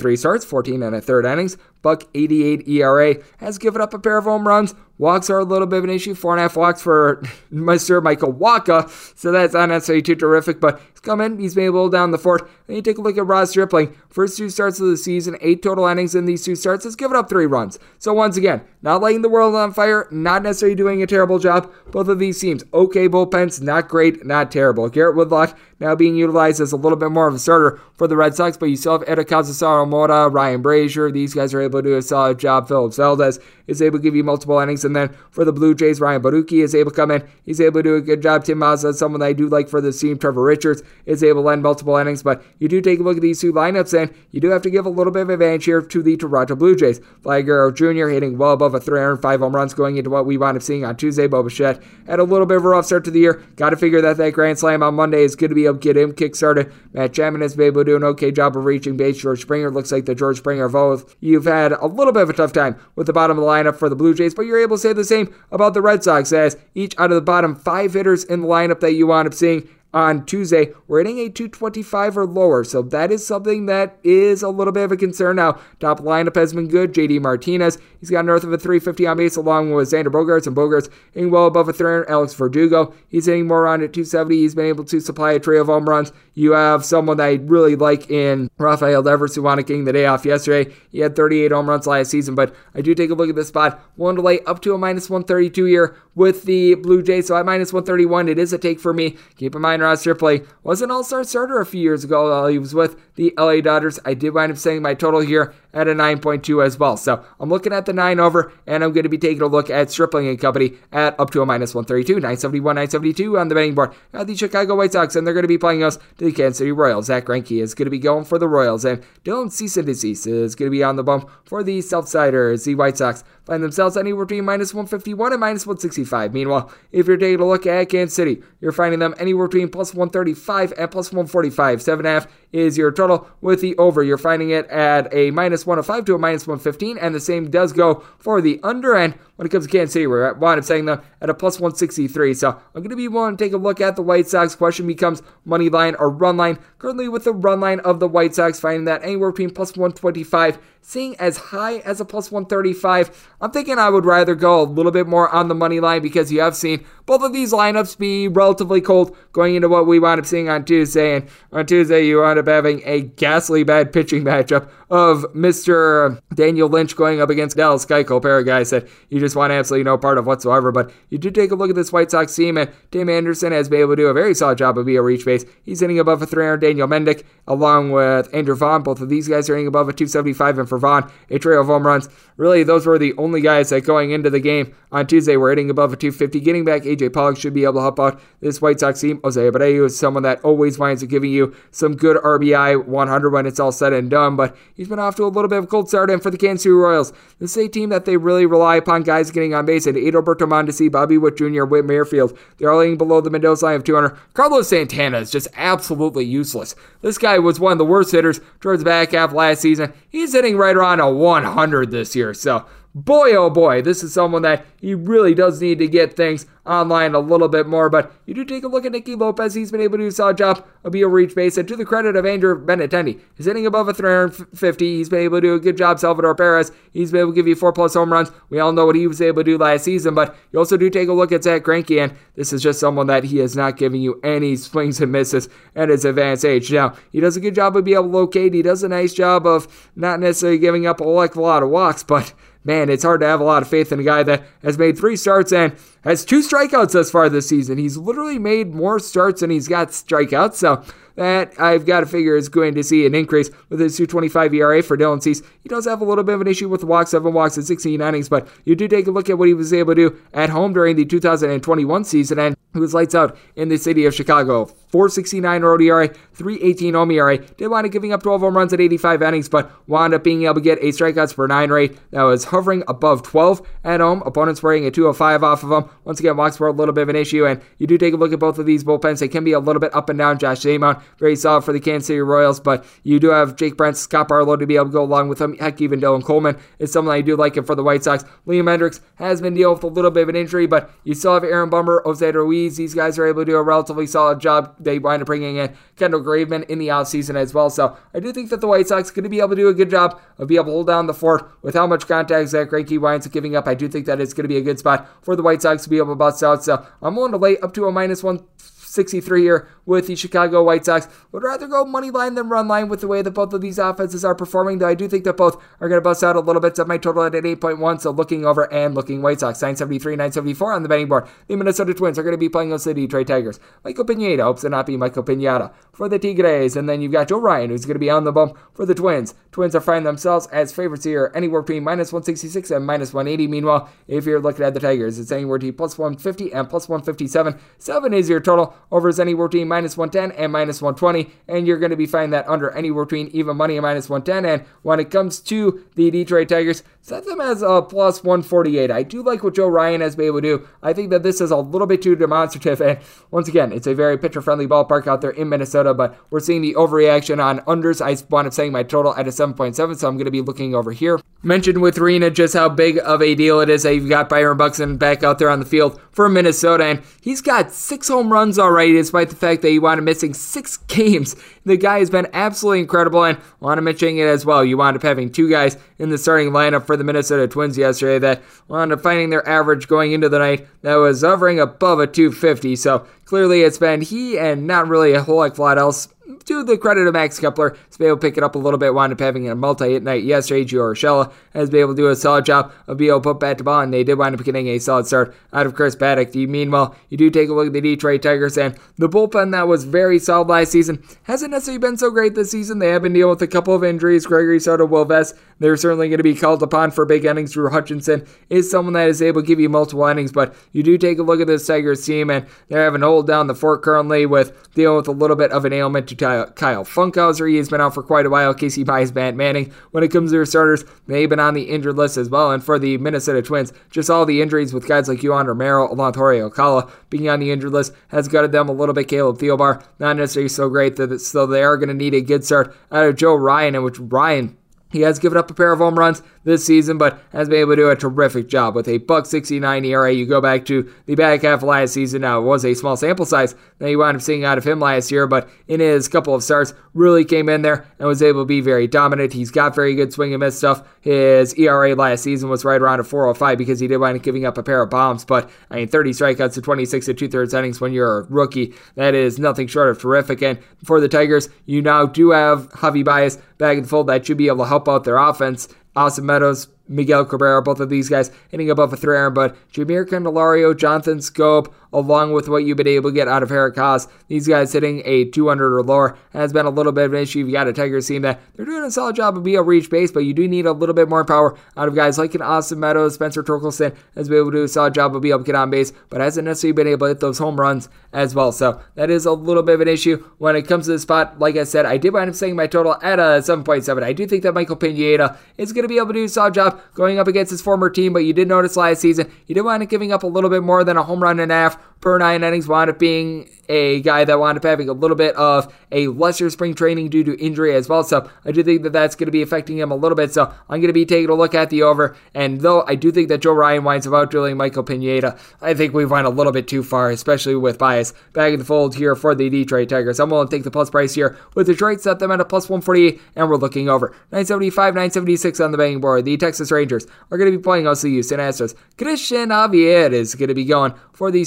three starts, 14 and a third innings, buck 88 ERA, has given up a pair of home runs. Walks are a little bit of an issue, four and a half walks for Mr. Michael Wacha, so that's not necessarily too terrific, but he's come in, he's been able to down the fourth. And you take a look at Ross Stripling, first two starts of the season, eight total innings in these two starts, has given up three runs. So once again, not lighting the world on fire, not necessarily doing a terrible job. Both of these teams, okay bullpens, not great, not terrible. Garrett Whitlock now being utilized as a little bit more of a starter for the Red Sox, but you still have Edakazu Mora, Ryan Brasier. These guys are able to do a solid job. Phillips Valdez is able to give you multiple innings. And then for the Blue Jays, Ryan Borucki is able to come in. He's able to do a good job. Tim Mayza, someone that I do like for the team. Trevor Richards is able to lend multiple innings. But you do take a look at these two lineups, and you do have to give a little bit of advantage here to the Toronto Blue Jays. Vlad Jr. hitting well above a 305 home runs going into what we wound up seeing on Tuesday. Bo Bichette had a little bit of a rough start to the year. Got to figure that that grand slam on Monday is going to be able to get him kick-started. Matt Chapman been able to do an okay job of reaching base. George Springer looks like the George Springer of both. You've had a little bit of a tough time with the bottom of the lineup for the Blue Jays, but you're able to say the same about the Red Sox as each out of the bottom five hitters in the lineup that you wound up seeing on Tuesday we're hitting a 225 or lower. So that is something that is a little bit of a concern now. Top lineup has been good. JD Martinez, he's got north of a 350 on base along with Xander Bogaerts, and Bogaerts hitting well above a 300. Alex Verdugo, he's hitting more around at 270. He's been able to supply a trio of home runs. You have someone that I really like in Rafael Devers, who wanted getting the day off yesterday. He had 38 home runs last season, but I do take a look at this spot. One to lay up to a minus 132 here with the Blue Jays. So at minus 131, it is a take for me. Keep in mind, Stripling was an all star starter a few years ago while he was with the LA Dodgers. I did wind up saying my total here at a 9.2 as well. So I'm looking at the 9 over, and I'm going to be taking a look at Stripling and Company at up to a minus 132, 971, 972 on the betting board. Now the Chicago White Sox, and they're going to be playing us to the Kansas City Royals. Zack Greinke is going to be going for the Royals, and Dylan Cease is going to be on the bump for the Southsiders. The White Sox find themselves anywhere between minus 151 and minus 165. Meanwhile, if you're taking a look at Kansas City, you're finding them anywhere between plus 135 and plus 145. 7.5 is your total with the over. You're finding it at a minus 105 to a minus 115, and the same does go for the under end when it comes to Kansas City. At one, I'm saying them at a plus 163. So I'm going to be willing to take a look at the White Sox. Question becomes money line or run line. Currently, with the run line of the White Sox, finding that anywhere between plus 125 seeing as high as a plus 135. I'm thinking I would rather go a little bit more on the money line because you have seen both of these lineups be relatively cold going into what we wound up seeing on Tuesday. And on Tuesday, you wound up having a ghastly bad pitching matchup of Mr. Daniel Lynch going up against Dallas Keuchel, pair of guys that you just just want absolutely no part of whatsoever. But you do take a look at this White Sox team, and Tim Anderson has been able to do a very solid job of being a reach base. He's hitting above a 300. Daniel Mendick, along with Andrew Vaughn, both of these guys are hitting above a 275, and for Vaughn, a trio of home runs. Really, those were the only guys that going into the game on Tuesday were hitting above a 250. Getting back, AJ Pollock should be able to help out this White Sox team. Jose Abreu is someone that always winds up giving you some good RBI 100 when it's all said and done, but he's been off to a little bit of a cold start. And for the Kansas City Royals, this is a team that they really rely upon guys getting on base. And Adalberto Mondesi, Bobby Witt Jr., Whit Merrifield, they're all hitting below the Mendoza line of 200. Carlos Santana is just absolutely useless. This guy was one of the worst hitters towards the back half last season. He's hitting right around a 100 this year. So boy, oh boy, this is someone that he really does need to get things online a little bit more. But you do take a look at Nicky Lopez. He's been able to do a solid job of being a reach base. And to the credit of Andrew Benintendi, he's hitting above a 350. He's been able to do a good job. Salvador Perez, he's been able to give you four plus home runs. We all know what he was able to do last season. But you also do take a look at Zack Greinke, and this is just someone that he is not giving you any swings and misses at his advanced age. Now, he does a good job of being able to locate. He does a nice job of not necessarily giving up a lot of walks, but man, it's hard to have a lot of faith in a guy that has made three starts and has two strikeouts thus far this season. He's literally made more starts than he's got strikeouts. So that I've got to figure is going to see an increase with his 225 ERA for Dylan Cease. He does have a little bit of an issue with the walks, seven walks in 16 innings, but you do take a look at what he was able to do at home during the 2021 season, and he was lights out in the city of Chicago. 469 road ERA, 318 home ERA. Did wind up giving up 12 home runs at 85 innings, but wound up being able to get a strikeouts per nine rate that was hovering above 12 at home. Opponents were a 205 off of him. Once again, walks were a little bit of an issue, and you do take a look at both of these bullpens. They can be a little bit up and down. Josh Zamon, very solid for the Kansas City Royals, but you do have Jake Brent, Scott Barlow to be able to go along with him. Heck, even Dylan Coleman is someone I do like him for the White Sox. Liam Hendriks has been dealing with a little bit of an injury, but you still have Aaron Bummer, Jose Ruiz. These guys are able to do a relatively solid job. They wind up bringing in Kendall Graveman in the offseason as well. So I do think that the White Sox are going to be able to do a good job of being able to hold down the fort with how much contact Zack Greinke winds up giving up. I do think that it's going to be a good spot for the White Sox to be able to bust out. So I'm willing to lay up to a minus one 63 here with the Chicago White Sox. Would rather go money line than run line with the way that both of these offenses are performing, though I do think that both are going to bust out a little bit. Set my total at 8.1, so looking over and looking White Sox. 973, 974 on the betting board. The Minnesota Twins are going to be playing against the Detroit Tigers. Michael Pineda hopes to not be Michael Pineda for the Tigres, and then you've got Joe Ryan, who's going to be on the bump for the Twins. Twins are finding themselves as favorites here, anywhere between minus 166 and minus 180. Meanwhile, if you're looking at the Tigers, it's anywhere between plus 150 and plus 157. Seven is your total. Over is anywhere between minus 110 and minus 120, and you're going to be finding that under anywhere between even money and minus 110. And when it comes to the Detroit Tigers, set them as a plus 148. I do like what Joe Ryan has been able to do. I think that this is a little bit too demonstrative. And once again, it's a very pitcher friendly ballpark out there in Minnesota, but we're seeing the overreaction on unders. I wound up saying my total at a 7.7, so I'm going to be looking over here. Mentioned with Rena just how big of a deal it is that you've got Byron Buxton back out there on the field for Minnesota, and he's got six home runs already, despite the fact that he wound up missing six games. The guy has been absolutely incredible, and I want to mention it as well. You wound up having two guys in the starting lineup for the Minnesota Twins yesterday that wound up finding their average going into the night that was hovering above a 250. So clearly it's been he and not really a whole lot else to the credit of Max Kepler, has been able to pick it up a little bit, wound up having a multi-hit night yesterday. Gio Urshela has been able to do a solid job of being able to put bat to ball, and they did wind up getting a solid start out of Chris Paddack. Meanwhile, you do take a look at the Detroit Tigers, and the bullpen that was very solid last season hasn't necessarily been so great this season. They have been dealing with a couple of injuries. Gregory Soto, Will Vest, they're certainly going to be called upon for big innings. Drew Hutchison is someone that is able to give you multiple innings, but you do take a look at this Tigers team, and they're having to hold down the fort currently with dealing with a little bit of an ailment to Kyle Funkhouser. He has been out for quite a while. Casey Mize, Matt Manning. When it comes to their starters, they've been on the injured list as well. And for the Minnesota Twins, just all the injuries with guys like Yohan Romero, Jorge Alcala being on the injured list has gutted them a little bit. Caleb Thielbar, not necessarily so great, that so they are going to need a good start out of Joe Ryan, and which Ryan he has given up a pair of home runs this season, but has been able to do a terrific job with a buck 69 ERA. You go back to the back half of last season. Now it was a small sample size that you wound up seeing out of him last year, but in his couple of starts, really came in there and was able to be very dominant. He's got very good swing and miss stuff. His ERA last season was right around a 405 because he did wind up giving up a pair of bombs. But I mean, 30 strikeouts to 26 and two thirds innings when you're a rookie, that is nothing short of terrific. And for the Tigers, you now do have Javy Baez back in the fold that should be able to help out their offense. Austin Meadows Miguel Cabrera, both of these guys hitting above a three iron, but Jeimer Candelario, Jonathan Schoop, along with what you've been able to get out of Haase, these guys hitting a 200 or lower has been a little bit of an issue. You've got a Tigers team that they're doing a solid job of being able to reach base, but you do need a little bit more power out of guys like an Austin Meadows, Spencer Torkelson has been able to do a solid job of being able to get on base, but hasn't necessarily been able to hit those home runs as well. So that is a little bit of an issue when it comes to the spot. Like I said, I did wind up saying my total at uh, a 7.7. I do think that Michael Pineda is going to be able to do a solid job going up against his former team, but you did notice last season he did wind up giving up a little bit more than a home run and a half per nine innings. Wound up being a guy that wound up having a little bit of a lesser spring training due to injury as well. So I do think that that's going to be affecting him a little bit. So I'm going to be taking a look at the over. And though I do think that Joe Ryan winds up outdueling Michael Pineda, I think we've went a little bit too far, especially with Baez back in the fold here for the Detroit Tigers. I'm willing to take the plus price here with Detroit, set them at a plus 148, and we're looking over 975, 976 on the betting board. The Texas Rangers are going to be playing also the Houston Astros. Cristian Javier is going to be going for the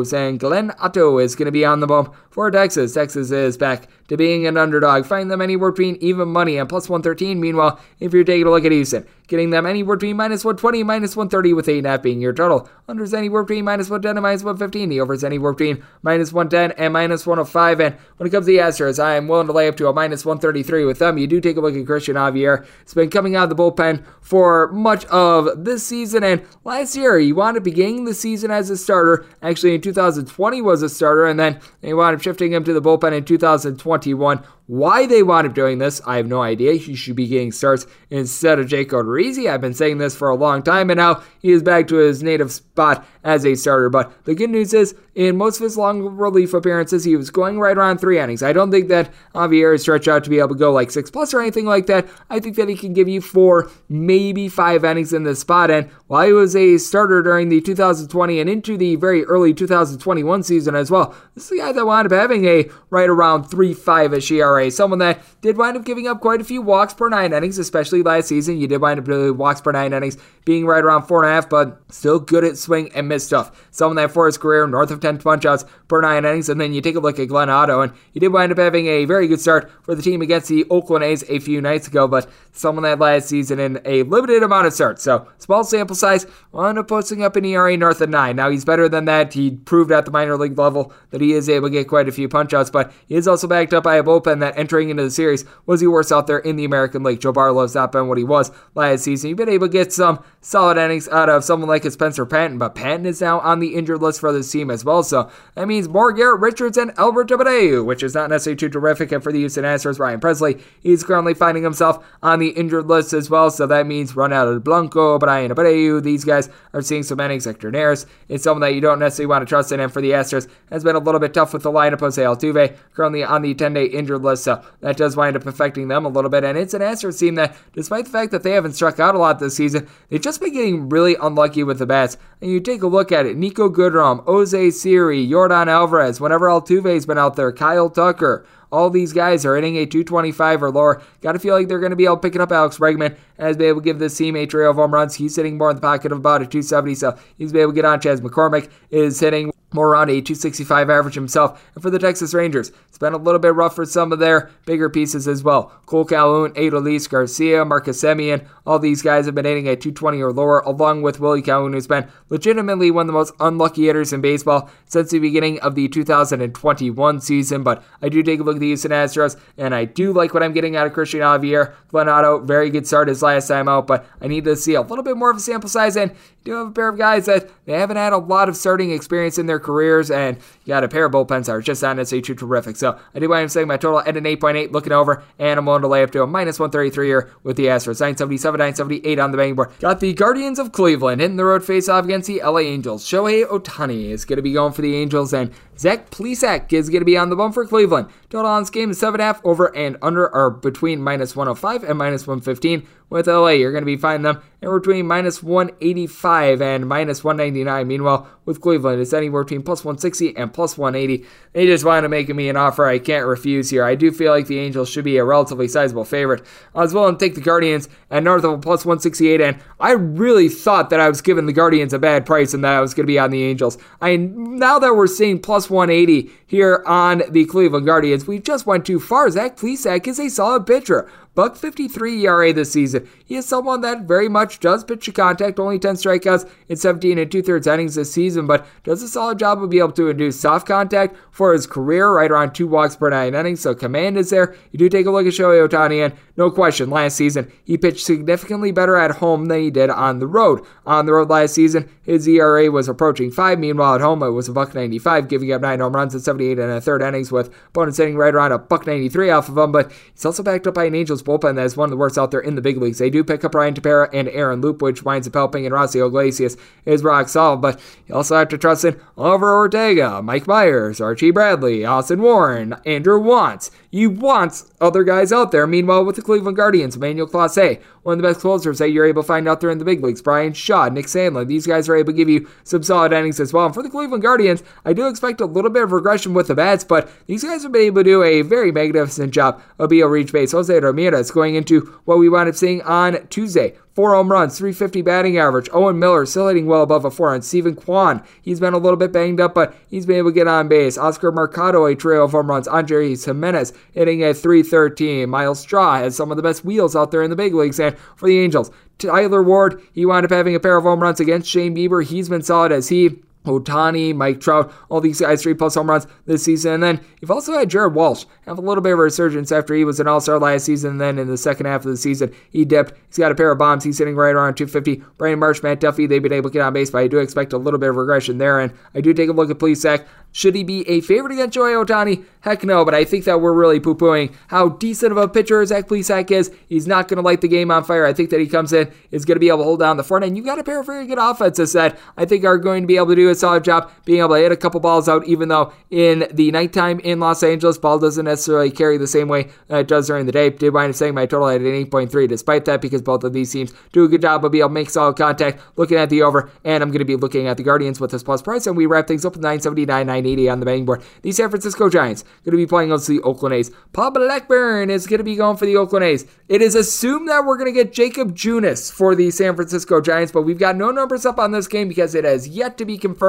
And Glenn Otto is going to be on the bump for Texas. Texas is back to being an underdog. Find them anywhere between even money and plus 113. Meanwhile, if you're taking a look at Houston, getting them anywhere between minus 120 minus 130 with 8.5 being your total. Unders anywhere between minus 110 and minus 115. The overs anywhere between minus 110 and minus 105. And when it comes to the Astros, I am willing to lay up to a minus 133 with them. You do take a look at Cristian Javier. It's been coming out of the bullpen for much of this season. And last year, he wound up beginning the season as a starter. Actually, in 2020 was a starter. And then they wound up shifting him to the bullpen in 2021. Why they wound up doing this, I have no idea. He should be getting starts instead of Jake Odorizzi. I've been saying this for a long time, and now he is back to his native spot as a starter. But the good news is, in most of his long relief appearances, he was going right around three innings. I don't think that Javier is stretched out to be able to go like six plus or anything like that. I think that he can give you four, maybe five innings in this spot. And while he was a starter during the 2020 and into the very early 2021 season as well, this is a guy that wound up having a right around 3 5 ish. Someone that did wind up giving up quite a few walks per nine innings, especially last season. You did wind up doing walks per nine innings being right around four and a half, but still good at swing and miss stuff. Someone that for his career north of 10 punch outs per nine innings. And then you take a look at Glenn Otto, and he did wind up having a very good start for the team against the Oakland A's a few nights ago, but someone that last season in a limited amount of starts. So small sample size, wound up posting up an ERA north of nine. Now he's better than that. He proved at the minor league level that he is able to get quite a few punch outs, but he is also backed up by a bullpen that entering into the series was he worst out there in the American League. Joe Barlow's not been what he was last season. You've been able to get some solid innings out of someone like Spencer Patton, but Patton is now on the injured list for this team as well. So that means more Garrett Richards and Albert Abreu, which is not necessarily too terrific. And for the Houston Astros, Ryan Pressly, he's currently finding himself on the injured list as well. So that means Ronaldo Blanco, Bryan Abreu, these guys are seeing some innings. Hector Neris is someone that you don't necessarily want to trust in. And for the Astros, has been a little bit tough with the lineup. Jose Altuve currently on the 10 day injured list. So that does wind up affecting them a little bit. And it's an Astros team that, despite the fact that they haven't struck out a lot this season, they've just been getting really unlucky with the bats. And you take a look at it Niko Goodrum, Jose Siri, Yordan Alvarez, whenever Altuve's been out there, Kyle Tucker. All these guys are hitting a 225 or lower. Got to feel like they're going to be able to pick it up Alex Bregman as be able to give this team a trio of home runs. He's sitting more in the pocket of about a 270, so he's able to get on. Chas McCormick is hitting more around a 265 average himself. And for the Texas Rangers, it's been a little bit rough for some of their bigger pieces as well. Cole Calhoun, Adolis Garcia, Marcus Semien, all these guys have been hitting at 220 or lower, along with Willie Calhoun, who's been legitimately one of the most unlucky hitters in baseball since the beginning of the 2021 season. But I do take a look at the Houston Astros, and I do like what I'm getting out of Cristian Javier. Glenn Otto, very good start his last time out, but I need to see a little bit more of a sample size. And do have a pair of guys that they haven't had a lot of starting experience in their careers, and you got a pair of bullpens that are just not necessarily too terrific. So I do want to say my total at an 8.8 looking over, and I'm willing to lay up to a minus 133 here with the Astros. 977, 978 on the betting board. Got the Guardians of Cleveland hitting the road face off against the LA Angels. Shohei Ohtani is going to be going for the Angels, and Zach Plesac is going to be on the bump for Cleveland. Total on this game is 7.5 over and under are between minus 105 and minus 115. With LA, you're going to be finding them anywhere between minus 185 and minus 199. Meanwhile, with Cleveland, it's anywhere between plus 160 and plus 180. They just want to making me an offer I can't refuse here. I do feel like the Angels should be a relatively sizable favorite. I was willing to take the Guardians at north of a plus 168, and I really thought that I was giving the Guardians a bad price and that I was going to be on the Angels. I now that we're seeing plus 180 here on the Cleveland Guardians, we just went too far. Zach Plesac is a solid pitcher, Buck 53 ERA this season. He is someone that very much does pitch to contact, only 10 strikeouts in 17 and two thirds innings this season, but does a solid job of being able to induce soft contact for his career, right around two walks per nine innings. So command is there. You do take a look at Shohei Ohtani, and no question, last season he pitched significantly better at home than he did on the road. On the road last season, his ERA was approaching five. Meanwhile, at home it was a buck 95, giving up nine home runs in 78 and a third innings, with opponents hitting right around a buck 93 off of him. But he's also backed up by an Angels bullpen that is one of the worst out there in the big leagues. They do pick up Ryan Tepera and Aaron Loup, which winds up helping, and Raisel Iglesias is rock solid. But you also have to trust in Oliver Ortega, Mike Mayers, Archie Bradley, Austin Warren, Andrew Wantz. You want other guys out there. Meanwhile, with the Cleveland Guardians, Emmanuel Clase, one of the best closers that you're able to find out there in the big leagues. Bryan Shaw, Nick Sandlin, these guys are able to give you some solid innings as well. And for the Cleveland Guardians, I do expect a little bit of regression with the bats, but these guys have been able to do a very magnificent job of being reach base. Jose Ramirez going into what we wound up seeing on Tuesday. Four home runs, 350 batting average. Owen Miller still hitting well above a four. And Steven Kwan, he's been a little bit banged up, but he's been able to get on base. Oscar Mercado, a trio of home runs. Andres Gimenez hitting at 313. Myles Straw has some of the best wheels out there in the big leagues. And for the Angels, Taylor Ward, he wound up having a pair of home runs against Shane Bieber. He's been solid as he Ohtani, Mike Trout, all these guys three plus home runs this season. And then you've also had Jared Walsh have a little bit of a resurgence after he was an All Star last season. And then in the second half of the season, he dipped. He's got a pair of bombs. He's sitting right around 250. Brandon Marsh, Matt Duffy, they've been able to get on base, but I do expect a little bit of regression there. And I do take a look at Plesac. Should he be a favorite against Shohei Ohtani? Heck no, but I think that we're really poo pooing how decent of a pitcher Zach Plesac is. He's not going to light the game on fire. I think that he comes in, is going to be able to hold down the front end. You've got a pair of very good offenses that I think are going to be able to do a solid job being able to hit a couple balls out, even though in the nighttime in Los Angeles, ball doesn't necessarily carry the same way that it does during the day. Did wind up saying my total at an 8.3, despite that, because both of these teams do a good job of being able to make solid contact. Looking at the over, and I'm going to be looking at the Guardians with this plus price, and we wrap things up with 979, 980 on the betting board. The San Francisco Giants going to be playing against the Oakland A's. Paul Blackburn is going to be going for the Oakland A's. It is assumed that we're going to get Jakob Junis for the San Francisco Giants, but we've got no numbers up on this game because it has yet to be confirmed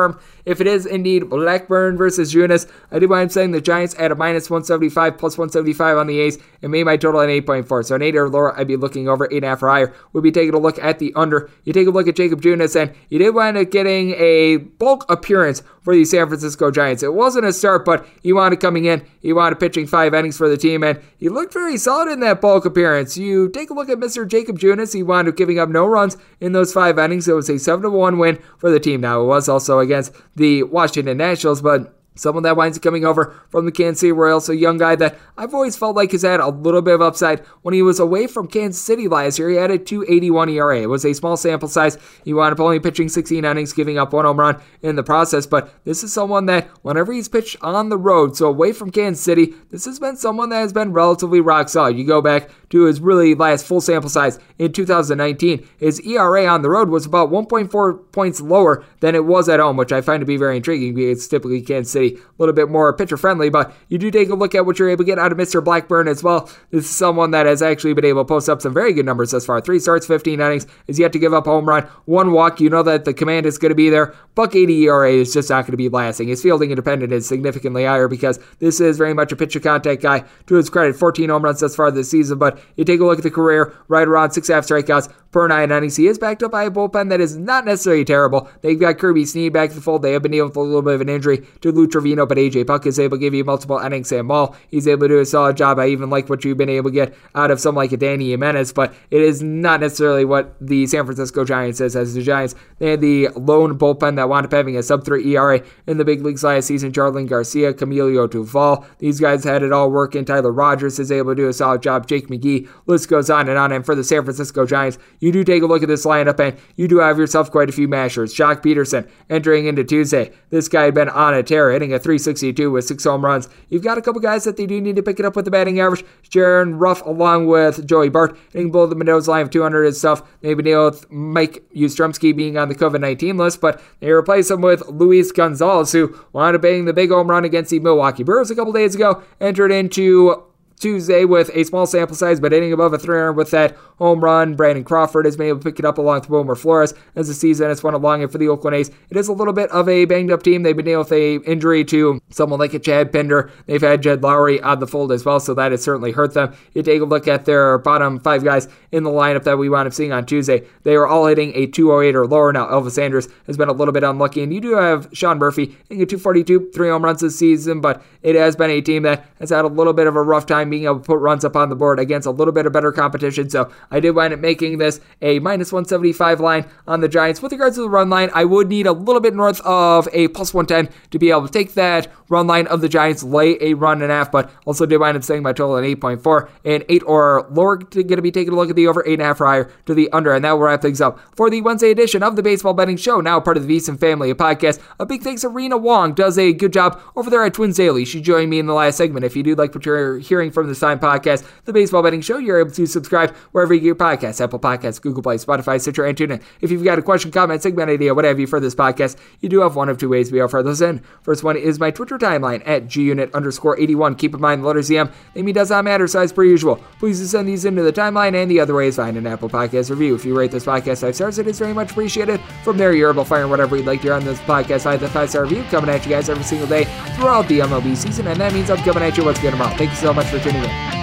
if it is indeed Blackburn versus Junis. I do mind saying the Giants at a minus 175 plus 175 on the A's and made my total at 8.4. So an 8 or lower, I'd be looking over 8.5 or higher. We'll be taking a look at the under. You take a look at Jakob Junis, and you did wind up getting a bulk appearance for the San Francisco Giants. It wasn't a start, but he wanted coming in. He wanted pitching five innings for the team, and he looked very solid in that bulk appearance. You take a look at Mr. Jakob Junis. He wound up giving up no runs in those five innings. It was a 7 1 win for the team. Now, it was also against the Washington Nationals, but Someone that winds up coming over from the Kansas City Royals, a young guy that I've always felt like has had a little bit of upside. When he was away from Kansas City last year, he had a 281 ERA. It was a small sample size. He wound up only pitching 16 innings, giving up one home run in the process. But this is someone that, whenever he's pitched on the road, so away from Kansas City, this has been someone that has been relatively rock solid. You go back to his really last full sample size in 2019, his ERA on the road was about 1.4 points lower than it was at home, which I find to be very intriguing because typically Kansas City a little bit more pitcher friendly, but you do take a look at what you're able to get out of Mr. Blackburn as well. This is someone that has actually been able to post up some very good numbers thus far. Three starts, 15 innings, is yet to give up a home run, one walk. You know that the command is going to be there. Buck 80 ERA is just not going to be lasting. His fielding independent is significantly higher because this is very much a pitcher contact guy. To his credit, 14 home runs thus far this season, but you take a look at the career, right around six half strikeouts per nine innings. He is backed up by a bullpen that is not necessarily terrible. They've got Kirby Snead back to the fold. They have been dealing with a little bit of an injury to Lou Trivino, but AJ Puk is able to give you multiple innings and ball. He's able to do a solid job. I even like what you've been able to get out of someone like a Dany Jimenez, but it is not necessarily what the San Francisco Giants is. As the Giants, they had the lone bullpen that wound up having a sub 3 ERA in the big leagues last season. Jarlin Garcia, Camilo Doval. These guys had it all working. Tyler Rogers is able to do a solid job. Jake McGee. List goes on and on. And for the San Francisco Giants, you do take a look at this lineup and you do have yourself quite a few mashers. Joc Pederson entering into Tuesday. This guy had been on a tear, hitting a 362 with six home runs. You've got a couple guys that they do need to pick it up with the batting average. Darin Ruf along with Joey Bart hitting below the Mendoza line of 200 and stuff. Been dealing with Mike Yastrzemski being on the COVID 19 list, but they replace him with Luis Gonzalez, who wound up hitting the big home run against the Milwaukee Brewers a couple days ago, entered into Tuesday with a small sample size, but hitting above a 300 with that home run. Brandon Crawford has been able to pick it up along with Wilmer Flores as the season has went along. And for the Oakland A's, it is a little bit of a banged up team. They've been dealing with a injury to someone like a Chad Pinder. They've had Jed Lowrie on the fold as well, so that has certainly hurt them. You take a look at their bottom five guys in the lineup that we wound up seeing on Tuesday. They are all hitting a 208 or lower. Now, Elvis Andrus has been a little bit unlucky, and you do have Sean Murphy hitting a 242, three home runs this season, but it has been a team that has had a little bit of a rough time being able to put runs up on the board against a little bit of better competition. So I did wind up making this a minus 175 line on the Giants. With regards to the run line, I would need a little bit north of a plus 110 to be able to take that run line of the Giants, lay a run and a half, but also did wind up setting my total at 8.4 and 8 or lower. Going to be taking a look at the over 8.5 or higher to the under, and that will wrap things up for the Wednesday edition of the Baseball Betting Show, now part of the VSiN Family Podcast. A big thanks to Rena Wong, does a good job over there at Twins Daily. She joined me in the last segment. If you do like what you're hearing from this VSiN podcast, the Baseball Betting Show, you're able to subscribe wherever you get your podcasts, Apple Podcasts, Google Play, Spotify, Stitcher, and TuneIn. If you've got a question, comment, segment idea, whatever you for this podcast, you do have one of two ways we offer those in. First one is my Twitter timeline at gunit underscore 81. Keep in mind the letter ZM, name does not matter, as per usual. Please send these into the timeline, and the other way is find an Apple Podcast review. If you rate this podcast five stars, it is very much appreciated. From there, you're able to fire whatever you'd like to hear on this podcast. Find the five star review coming at you guys every single day throughout the MLB season, and that means I'm coming at you once again tomorrow. Thank you so much for tuning in.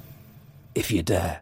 if you dare.